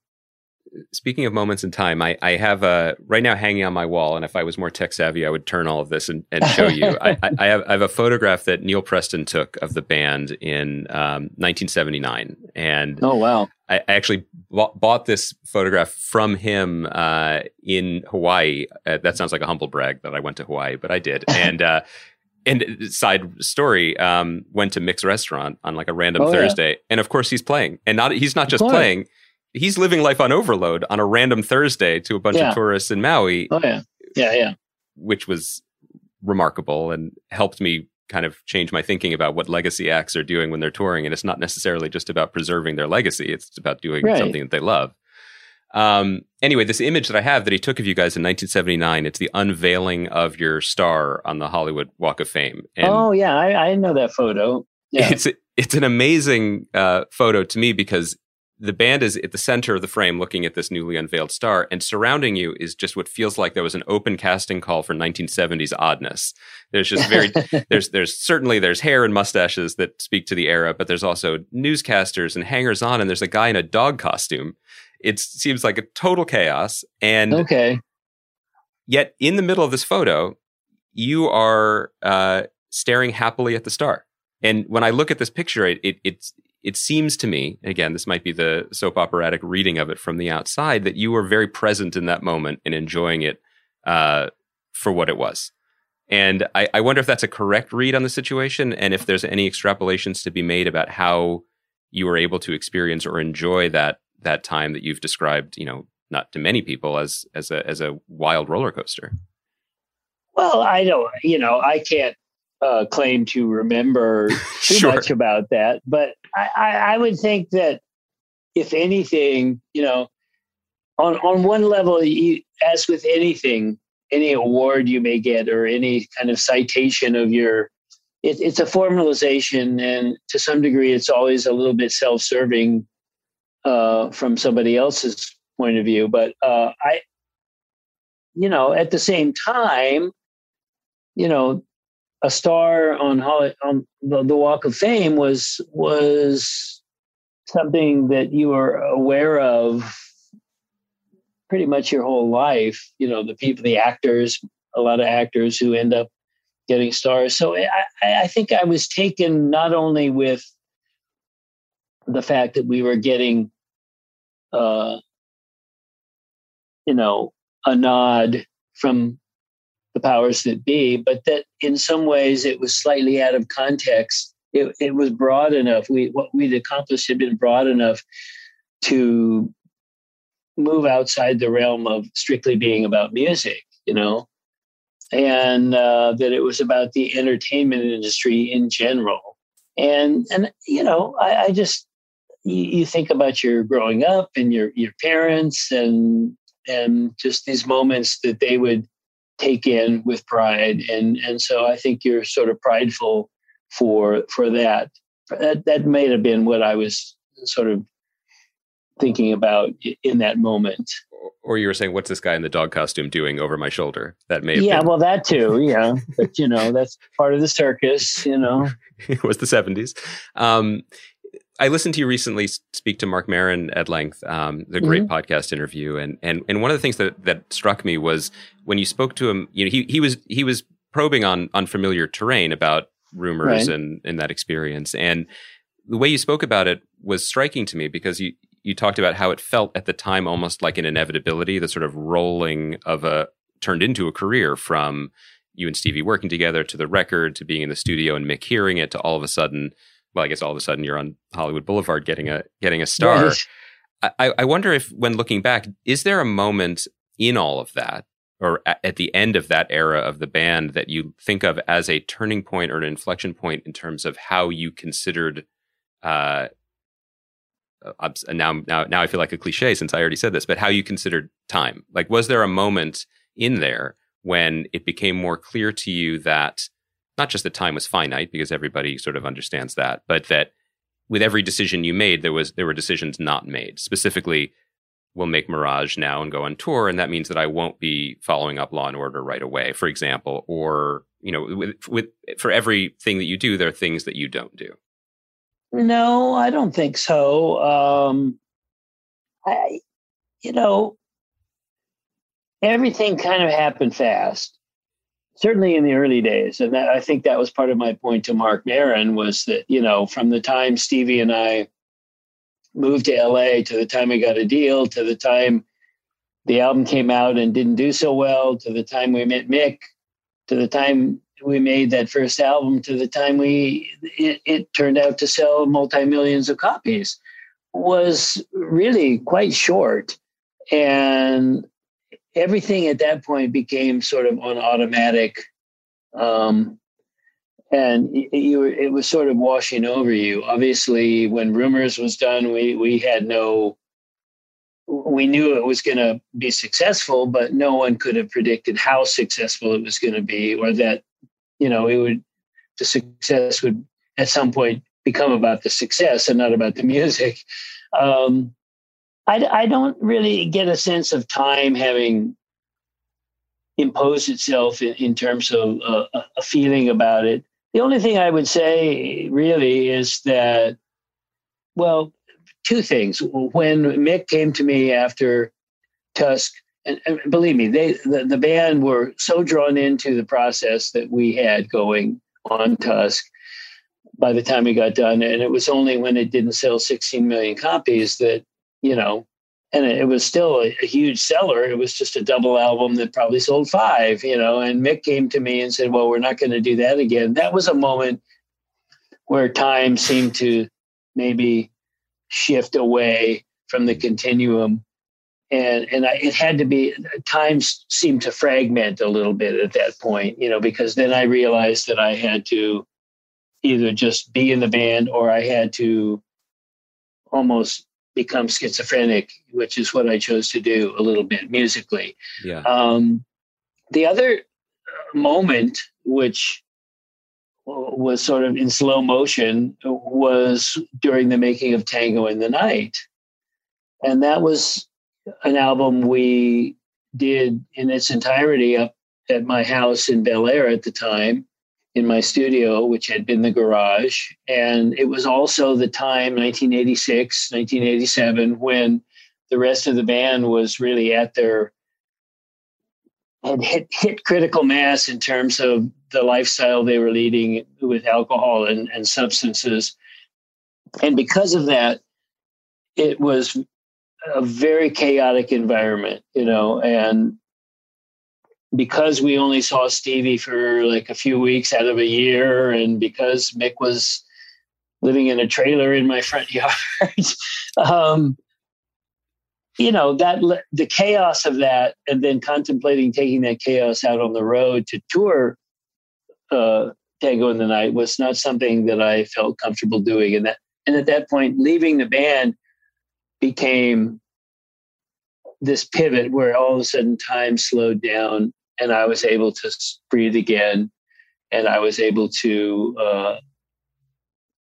speaking of moments in time, I, I have a right now hanging on my wall, and if I was more tech savvy, I would turn all of this and, and show you. [laughs] I, I, have, I have a photograph that Neal Preston took of the band in um, 1979, and oh wow, I, actually bought, bought, this photograph from him uh, in Hawaii. Uh, that sounds like a humble brag that I went to Hawaii, but I did, [laughs] and. Uh, and side story, um, went to Mick's restaurant on like a random oh, Thursday, yeah. and of course he's playing, and not he's not just playing he's living life on overload on a random Thursday to a bunch yeah. of tourists in Maui. Oh yeah, yeah, yeah. Which was remarkable and helped me kind of change my thinking about what legacy acts are doing when they're touring. And it's not necessarily just about preserving their legacy; it's about doing right. something that they love. Um, anyway, this image that I have that he took of you guys in 1979, it's the unveiling of your star on the Hollywood Walk of Fame. And oh yeah, I, I know that photo. Yeah. It's it's an amazing uh, photo to me because the band is at the center of the frame looking at this newly unveiled star and surrounding you is just what feels like there was an open casting call for 1970s oddness. There's just very [laughs] there's there's certainly there's hair and mustaches that speak to the era but there's also newscasters and hangers on and there's a guy in a dog costume. It seems like a total chaos and okay. yet in the middle of this photo you are uh, staring happily at the star. And when I look at this picture, it, it, it's it seems to me, again, this might be the soap operatic reading of it from the outside, that you were very present in that moment and enjoying it uh, for what it was. And I, I, wonder if that's a correct read on the situation and if there's any extrapolations to be made about how you were able to experience or enjoy that that time that you've described, you know, not to many people as as a as a wild roller coaster. Well, I don't, you know, I can't uh, claim to remember [laughs] too sure. much about that, but I, I, I would think that if anything, you know, on on one level, you, as with anything, any award you may get or any kind of citation of your, it, it's a formalization, and to some degree, it's always a little bit self-serving uh, from somebody else's point of view. But uh, I, you know, at the same time, you know, a star on Holly, on the, the Walk of Fame was was something that you were aware of pretty much your whole life. You know, the people, the actors, a lot of actors who end up getting stars. So I, I think I was taken not only with the fact that we were getting, uh, you know, a nod from the powers that be, but that in some ways it was slightly out of context. It, it was broad enough. We what we'd accomplished had been broad enough to move outside the realm of strictly being about music, you know, and uh, that it was about the entertainment industry in general. And and you know, I, I just you, you think about your growing up and your your parents and and just these moments that they would take in with pride. And and so i think you're sort of prideful for for that. That that may have been what i was sort of thinking about in that moment. Or you were saying what's this guy in the dog costume doing over my shoulder? That may yeah been. well that too yeah. But you know that's part of the circus you know. [laughs] It was the 70s um, I listened to you recently speak to Marc Maron at length, um, the great mm-hmm. podcast interview, and and and one of the things that that struck me was when you spoke to him. You know, he he was he was probing on unfamiliar terrain about rumors right. and and that experience, and the way you spoke about it was striking to me because you you talked about how it felt at the time almost like an inevitability, the sort of rolling of a turned into a career from you and Stevie working together to the record to being in the studio and Mick hearing it to all of a sudden, well, I guess all of a sudden you're on Hollywood Boulevard getting a getting a star. Right. I, I wonder if, when looking back, is there a moment in all of that, or at the end of that era of the band, that you think of as a turning point or an inflection point in terms of how you considered uh, uh now now now I feel like a cliche since I already said this, but how you considered time. Like, was there a moment in there when it became more clear to you that not just that time was finite because everybody sort of understands that, but that with every decision you made, there was there were decisions not made. Specifically, we'll make Mirage now and go on tour, and that means that I won't be following up Law and Order right away, for example, or you know, with, with for everything that you do, there are things that you don't do. No, I don't think so. Um, I, you know, everything kind of happened fast. Certainly in the early days, and that, I think that was part of my point to Marc Maron was that you know from the time Stevie and I moved to LA to the time we got a deal to the time the album came out and didn't do so well to the time we met Mick to the time we made that first album to the time we it, it turned out to sell multi millions of copies was really quite short. And everything at that point became sort of on automatic um, and you, it was sort of washing over you obviously when rumors was done we we had no we knew it was going to be successful but no one could have predicted how successful it was going to be or that you know, it would the success would at some point become about the success and not about the [laughs] music. Um, I, I don't really get a sense of time having imposed itself in, in terms of uh, a feeling about it. The only thing I would say really is that, well, two things. When Mick came to me after Tusk and, and believe me, they the, the band were so drawn into the process that we had going on Tusk by the time we got done. And it was only when it didn't sell 16 million copies that, you know, and it, was still a, a, huge seller. It was just a double album that probably sold five, you know. And Mick came to me and said, Well, we're not going to do that again. That was a moment where time seemed to maybe shift away from the continuum and and I, it had to be times seemed to fragment a little bit at that point you know because then i realized that i had to either just be in the band or i had to almost become schizophrenic which is what i chose to do a little bit musically. Yeah. Um, the other moment which was sort of in slow motion was during the making of tango in the night. And that was an album we did in its entirety up at my house in Bel Air at the time, in my studio, which had been the garage. And it was also the time, 1986, 1987, when the rest of the band was really at their had hit, hit critical mass in terms of the lifestyle they were leading with alcohol and, and substances. And because of that, it was a very chaotic environment, you know, and because we only saw Stevie for like a few weeks out of a year, and because Mick was living in a trailer in my front [laughs] yard, um, you know that the chaos of that, and then contemplating taking that chaos out on the road to tour uh, Tango in the Night was not something that I felt comfortable doing, and that and at that point, leaving the band became this pivot where all of a sudden time slowed down and I was able to breathe again and I was able to uh,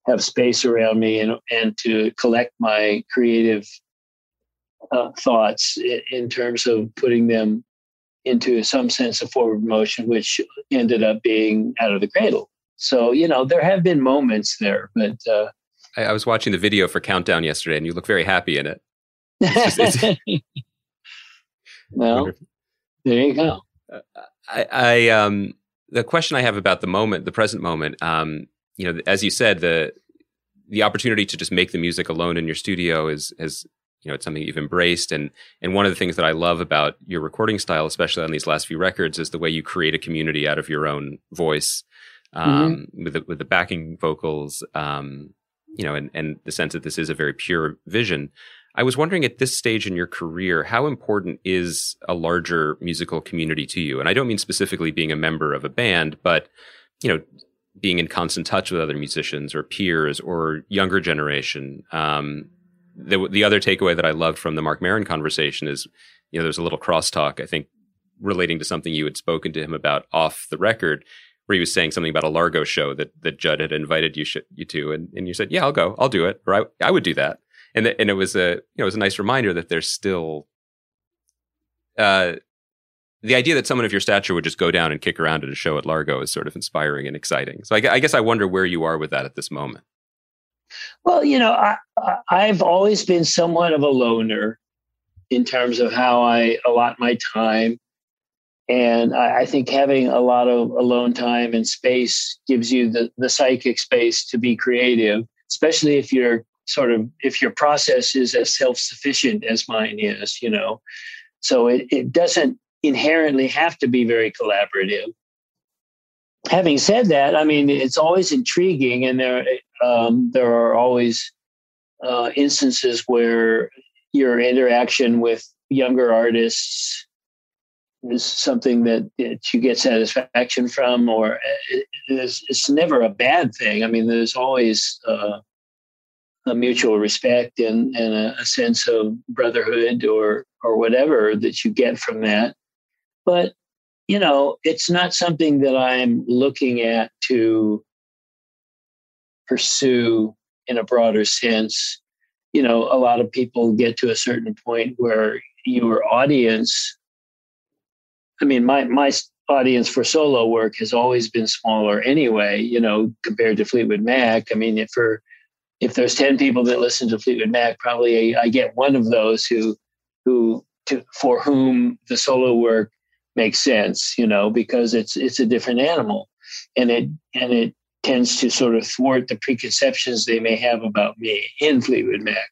have space around me and, and to collect my creative uh, thoughts in, in terms of putting them into some sense of forward motion, which ended up being out of the cradle. So, you know, there have been moments there, but uh, I, I was watching the video for Countdown yesterday, and you look very happy in it. It's just, it's, [laughs] [laughs] well, there you go. I, I um, the question I have about the moment, the present moment, um, you know, as you said, the the opportunity to just make the music alone in your studio is has you know it's something you've embraced and and one of the things that I love about your recording style, especially on these last few records, is the way you create a community out of your own voice um, mm-hmm. with the, with the backing vocals, um, you know, and and the sense that this is a very pure vision. I was wondering at this stage in your career, how important is a larger musical community to you? And I don't mean specifically being a member of a band, but you know, being in constant touch with other musicians or peers or younger generation. Um, the, the other takeaway that I loved from the Marc Maron conversation is, you know, there's a little crosstalk, I think, relating to something you had spoken to him about off the record, where he was saying something about a Largo show that, that Judd had invited you, sh- you to. And, and you said, yeah, I'll go, I'll do it. Or I, I would do that. And, and it was a, you know, it was a nice reminder that there's still, uh, the idea that someone of your stature would just go down and kick around at a show at Largo is sort of inspiring and exciting. So I, I guess I wonder where you are with that at this moment. Well, you know, I, I've always been somewhat of a loner in terms of how I allot my time. And I, I think having a lot of alone time and space gives you the, the psychic space to be creative, especially if you're sort of, if your process is as self sufficient as mine is, you know. So it, it doesn't inherently have to be very collaborative. Having said that, I mean, it's always intriguing, and there um, there are always uh, instances where your interaction with younger artists is something that, that you get satisfaction from, or it, it's, it's never a bad thing. I mean, there's always uh, a mutual respect and, and a, a, sense of brotherhood or or whatever that you get from that. But you know, it's not something that I'm looking at to pursue in a broader sense. You know, a lot of people get to a certain point where your audience, I mean, my, my audience for solo work has always been smaller anyway, you know, compared to Fleetwood Mac. I mean, for if there's 10 people that listen to Fleetwood Mac, probably I, I get one of those who who to, for whom the solo work makes sense, you know, because it's it's a different animal, and it and it tends to sort of thwart the preconceptions they may have about me in Fleetwood Mac.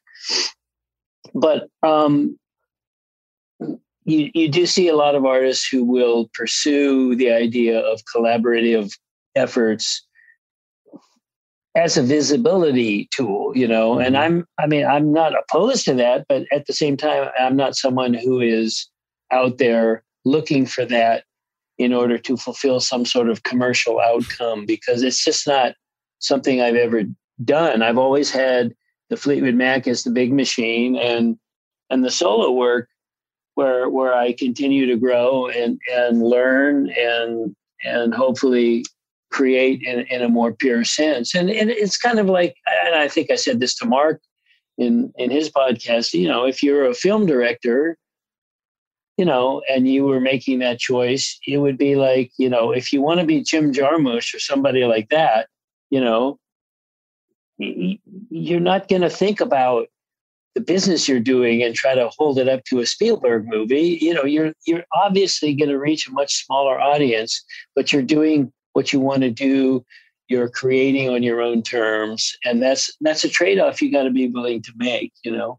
But um, you you do see a lot of artists who will pursue the idea of collaborative efforts as a visibility tool, you know. And mm-hmm. I'm I mean I'm not opposed to that, but at the same time I'm not someone who is out there looking for that in order to fulfill some sort of commercial outcome because it's just not something I've ever done. I've always had the Fleetwood Mac as the big machine and and the solo work where where I continue to grow and and learn and and hopefully create in, in a more pure sense. And, and it's kind of like and I think I said this to Marc in in his podcast, you know, if you're a film director you know, and you were making that choice, it would be like, you know, if you want to be Jim Jarmusch or somebody like that, you know, you're not going to think about the business you're doing and try to hold it up to a Spielberg movie. You know, you're you're obviously going to reach a much smaller audience, but you're doing what you want to do. You're creating on your own terms, and that's that's a trade off you got to be willing to make. You know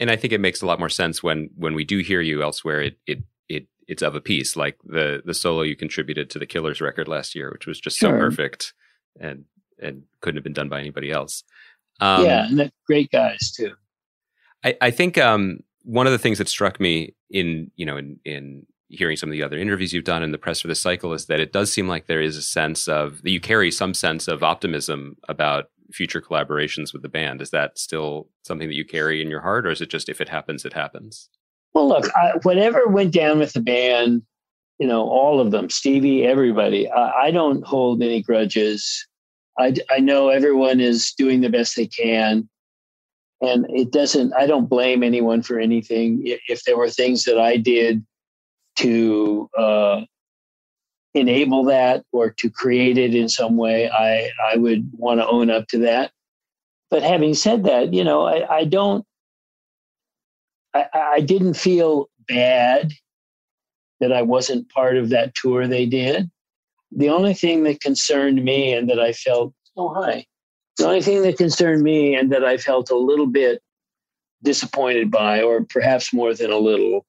and I think it makes a lot more sense when when we do hear you elsewhere. It it it it's of a piece, like the the solo you contributed to the Killers record last year, which was just sure. so perfect and and couldn't have been done by anybody else. Um, yeah, and great guys too. I I think um, one of the things that struck me in you know in in hearing some of the other interviews you've done in the press for the cycle is that it does seem like there is a sense of that you carry some sense of optimism about future collaborations with the band. Is that still something that you carry in your heart, or is it just if it happens, it happens? Well, look, I, whatever went down with the band, you know, all of them, Stevie, everybody, I, I don't hold any grudges. I, I know everyone is doing the best they can. And it doesn't, I don't blame anyone for anything. If there were things that I did to uh, enable that or to create it in some way, I, I would want to own up to that. but having said that, you know, I, I don't, I, I didn't feel bad that I wasn't part of that tour they did. The only thing that concerned me and that I felt, oh, hi. The only thing that concerned me and that I felt a little bit disappointed by, or perhaps more than a little,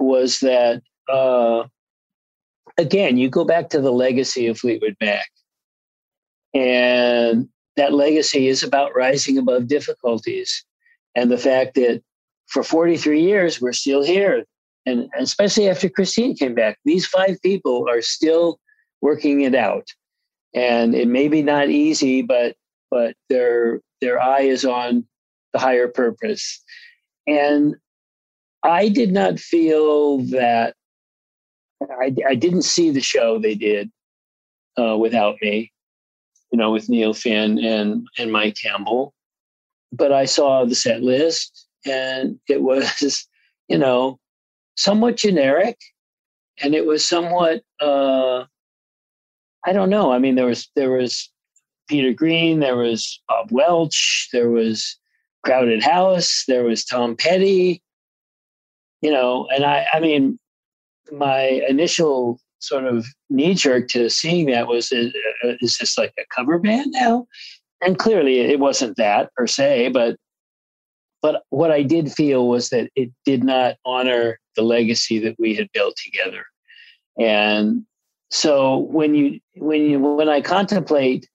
was that, uh, again, you go back to the legacy of Fleetwood Mac. And that legacy is about rising above difficulties. And the fact that for 43 years, we're still here. And especially after Christine came back, these five people are still working it out. And it may be not easy, but but their their eye is on the higher purpose. And I did not feel that I, I didn't see the show they did uh, without me, you know, with Neil Finn and and Mike Campbell. But I saw the set list, and it was, [laughs] you know, somewhat generic, and it was somewhat. Uh, I don't know. I mean, there was there was Peter Green, there was Bob Welch, there was Crowded House, there was Tom Petty. You know, and I I mean, my initial sort of knee jerk to seeing that was is, is this like a cover band now? And clearly it wasn't that per se, but but what I did feel was that it did not honor the legacy that we had built together. And so when you when you when I contemplate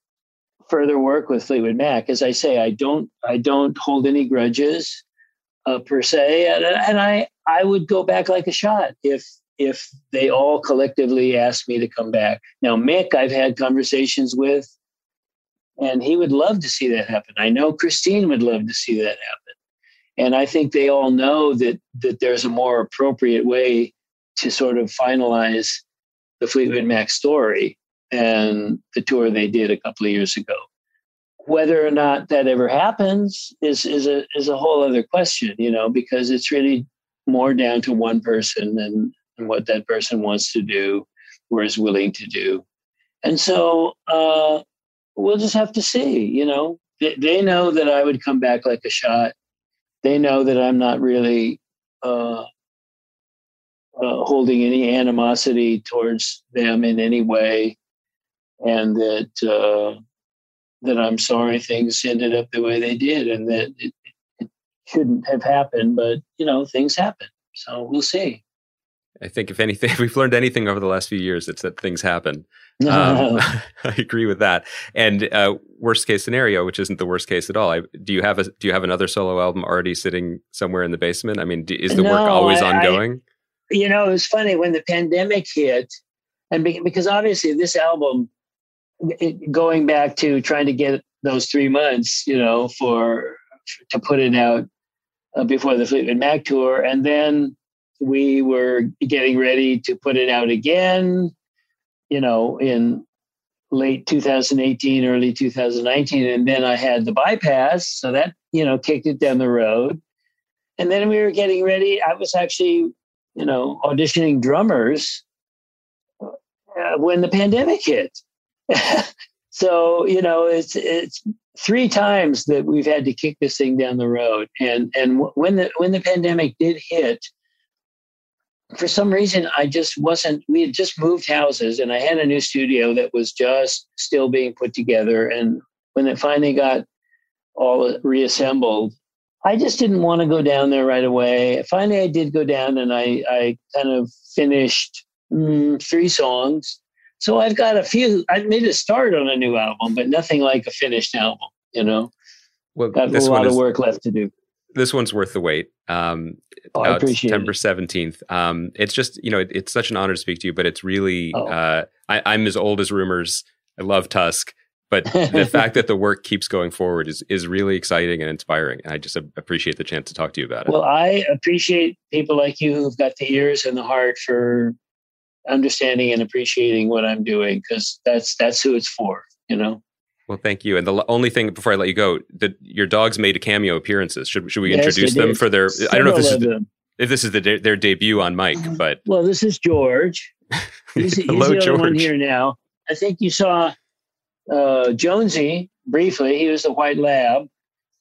further work with Fleetwood Mac, as I say, I don't I don't hold any grudges uh, per se, and, and I I would go back like a shot if if they all collectively asked me to come back. Now, Mick, I've had conversations with, and he would love to see that happen. I know Christine would love to see that happen. And I think they all know that that there's a more appropriate way to sort of finalize the Fleetwood Mac story and the tour they did a couple of years ago. Whether or not that ever happens is is a is a whole other question, you know, because it's really more down to one person and, and what that person wants to do or is willing to do. And so uh, we'll just have to see, you know. They, they know that I would come back like a shot. They know that I'm not really uh, uh, holding any animosity towards them in any way and that uh, that I'm sorry things ended up the way they did, and that it, it shouldn't have happened. But you know, things happen, so we'll see. I think if anything, [laughs] if we've learned anything over the last few years, it's that things happen. [laughs] Um, [laughs] I agree with that. And uh, worst case scenario, which isn't the worst case at all. I, do you have a do you have another solo album already sitting somewhere in the basement? I mean, do, is the no, work always I, ongoing? I, you know, it was funny when the pandemic hit, and be, because obviously this album going back to trying to get those three months, you know, for to put it out uh, before the Fleetwood Mac tour, and then we were getting ready to put it out again, you know, in late 2018, early 2019, and then I had the bypass, so that you know kicked it down the road, and then we were getting ready. I was actually, you know, auditioning drummers uh, when the pandemic hit. [laughs] So you know it's it's three times that we've had to kick this thing down the road. And and when the when the pandemic did hit for some reason i just wasn't we had just moved houses and i had a new studio that was just still being put together and when it finally got all reassembled i just didn't want to go down there right away finally i did go down and i i kind of finished mm, three songs so I've got a few. I made a start on a new album, but nothing like a finished album. You know, well, got a lot of work left to do. This one's worth the wait. Um, oh, I appreciate September seventeenth. Um, it's just you know it, it's such an honor to speak to you, but it's really oh. uh, I, I'm as old as Rumours. I love Tusk, but the [laughs] fact that the work keeps going forward is is really exciting and inspiring. And I just appreciate the chance to talk to you about it. Well, I appreciate people like you who've got the ears and the heart for understanding and appreciating what I'm doing because that's that's who it's for, you know. Well, thank you. And the only thing before I let you go, that your dogs made a cameo appearances. Should should we yes, introduce them for their? Several I don't know if this is the, if this is the de- their debut on mic, uh-huh. but well, this is George. He's, [laughs] Hello, he's the George. one here now. I think you saw uh, Jonesy briefly. He was the white lab,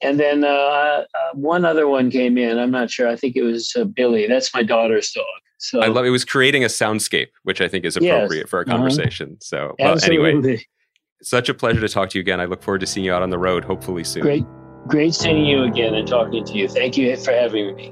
and then uh, uh, one other one came in. I'm not sure. I think it was uh, Billy. That's my daughter's dog. So I love it. Was creating a soundscape, which I think is appropriate Yes. for our Uh-huh. conversation. So, well, anyway, [laughs] such a pleasure to talk to you again. I look forward to seeing you out on the road, hopefully soon. great, great seeing you again and talking to you. Thank you for having me.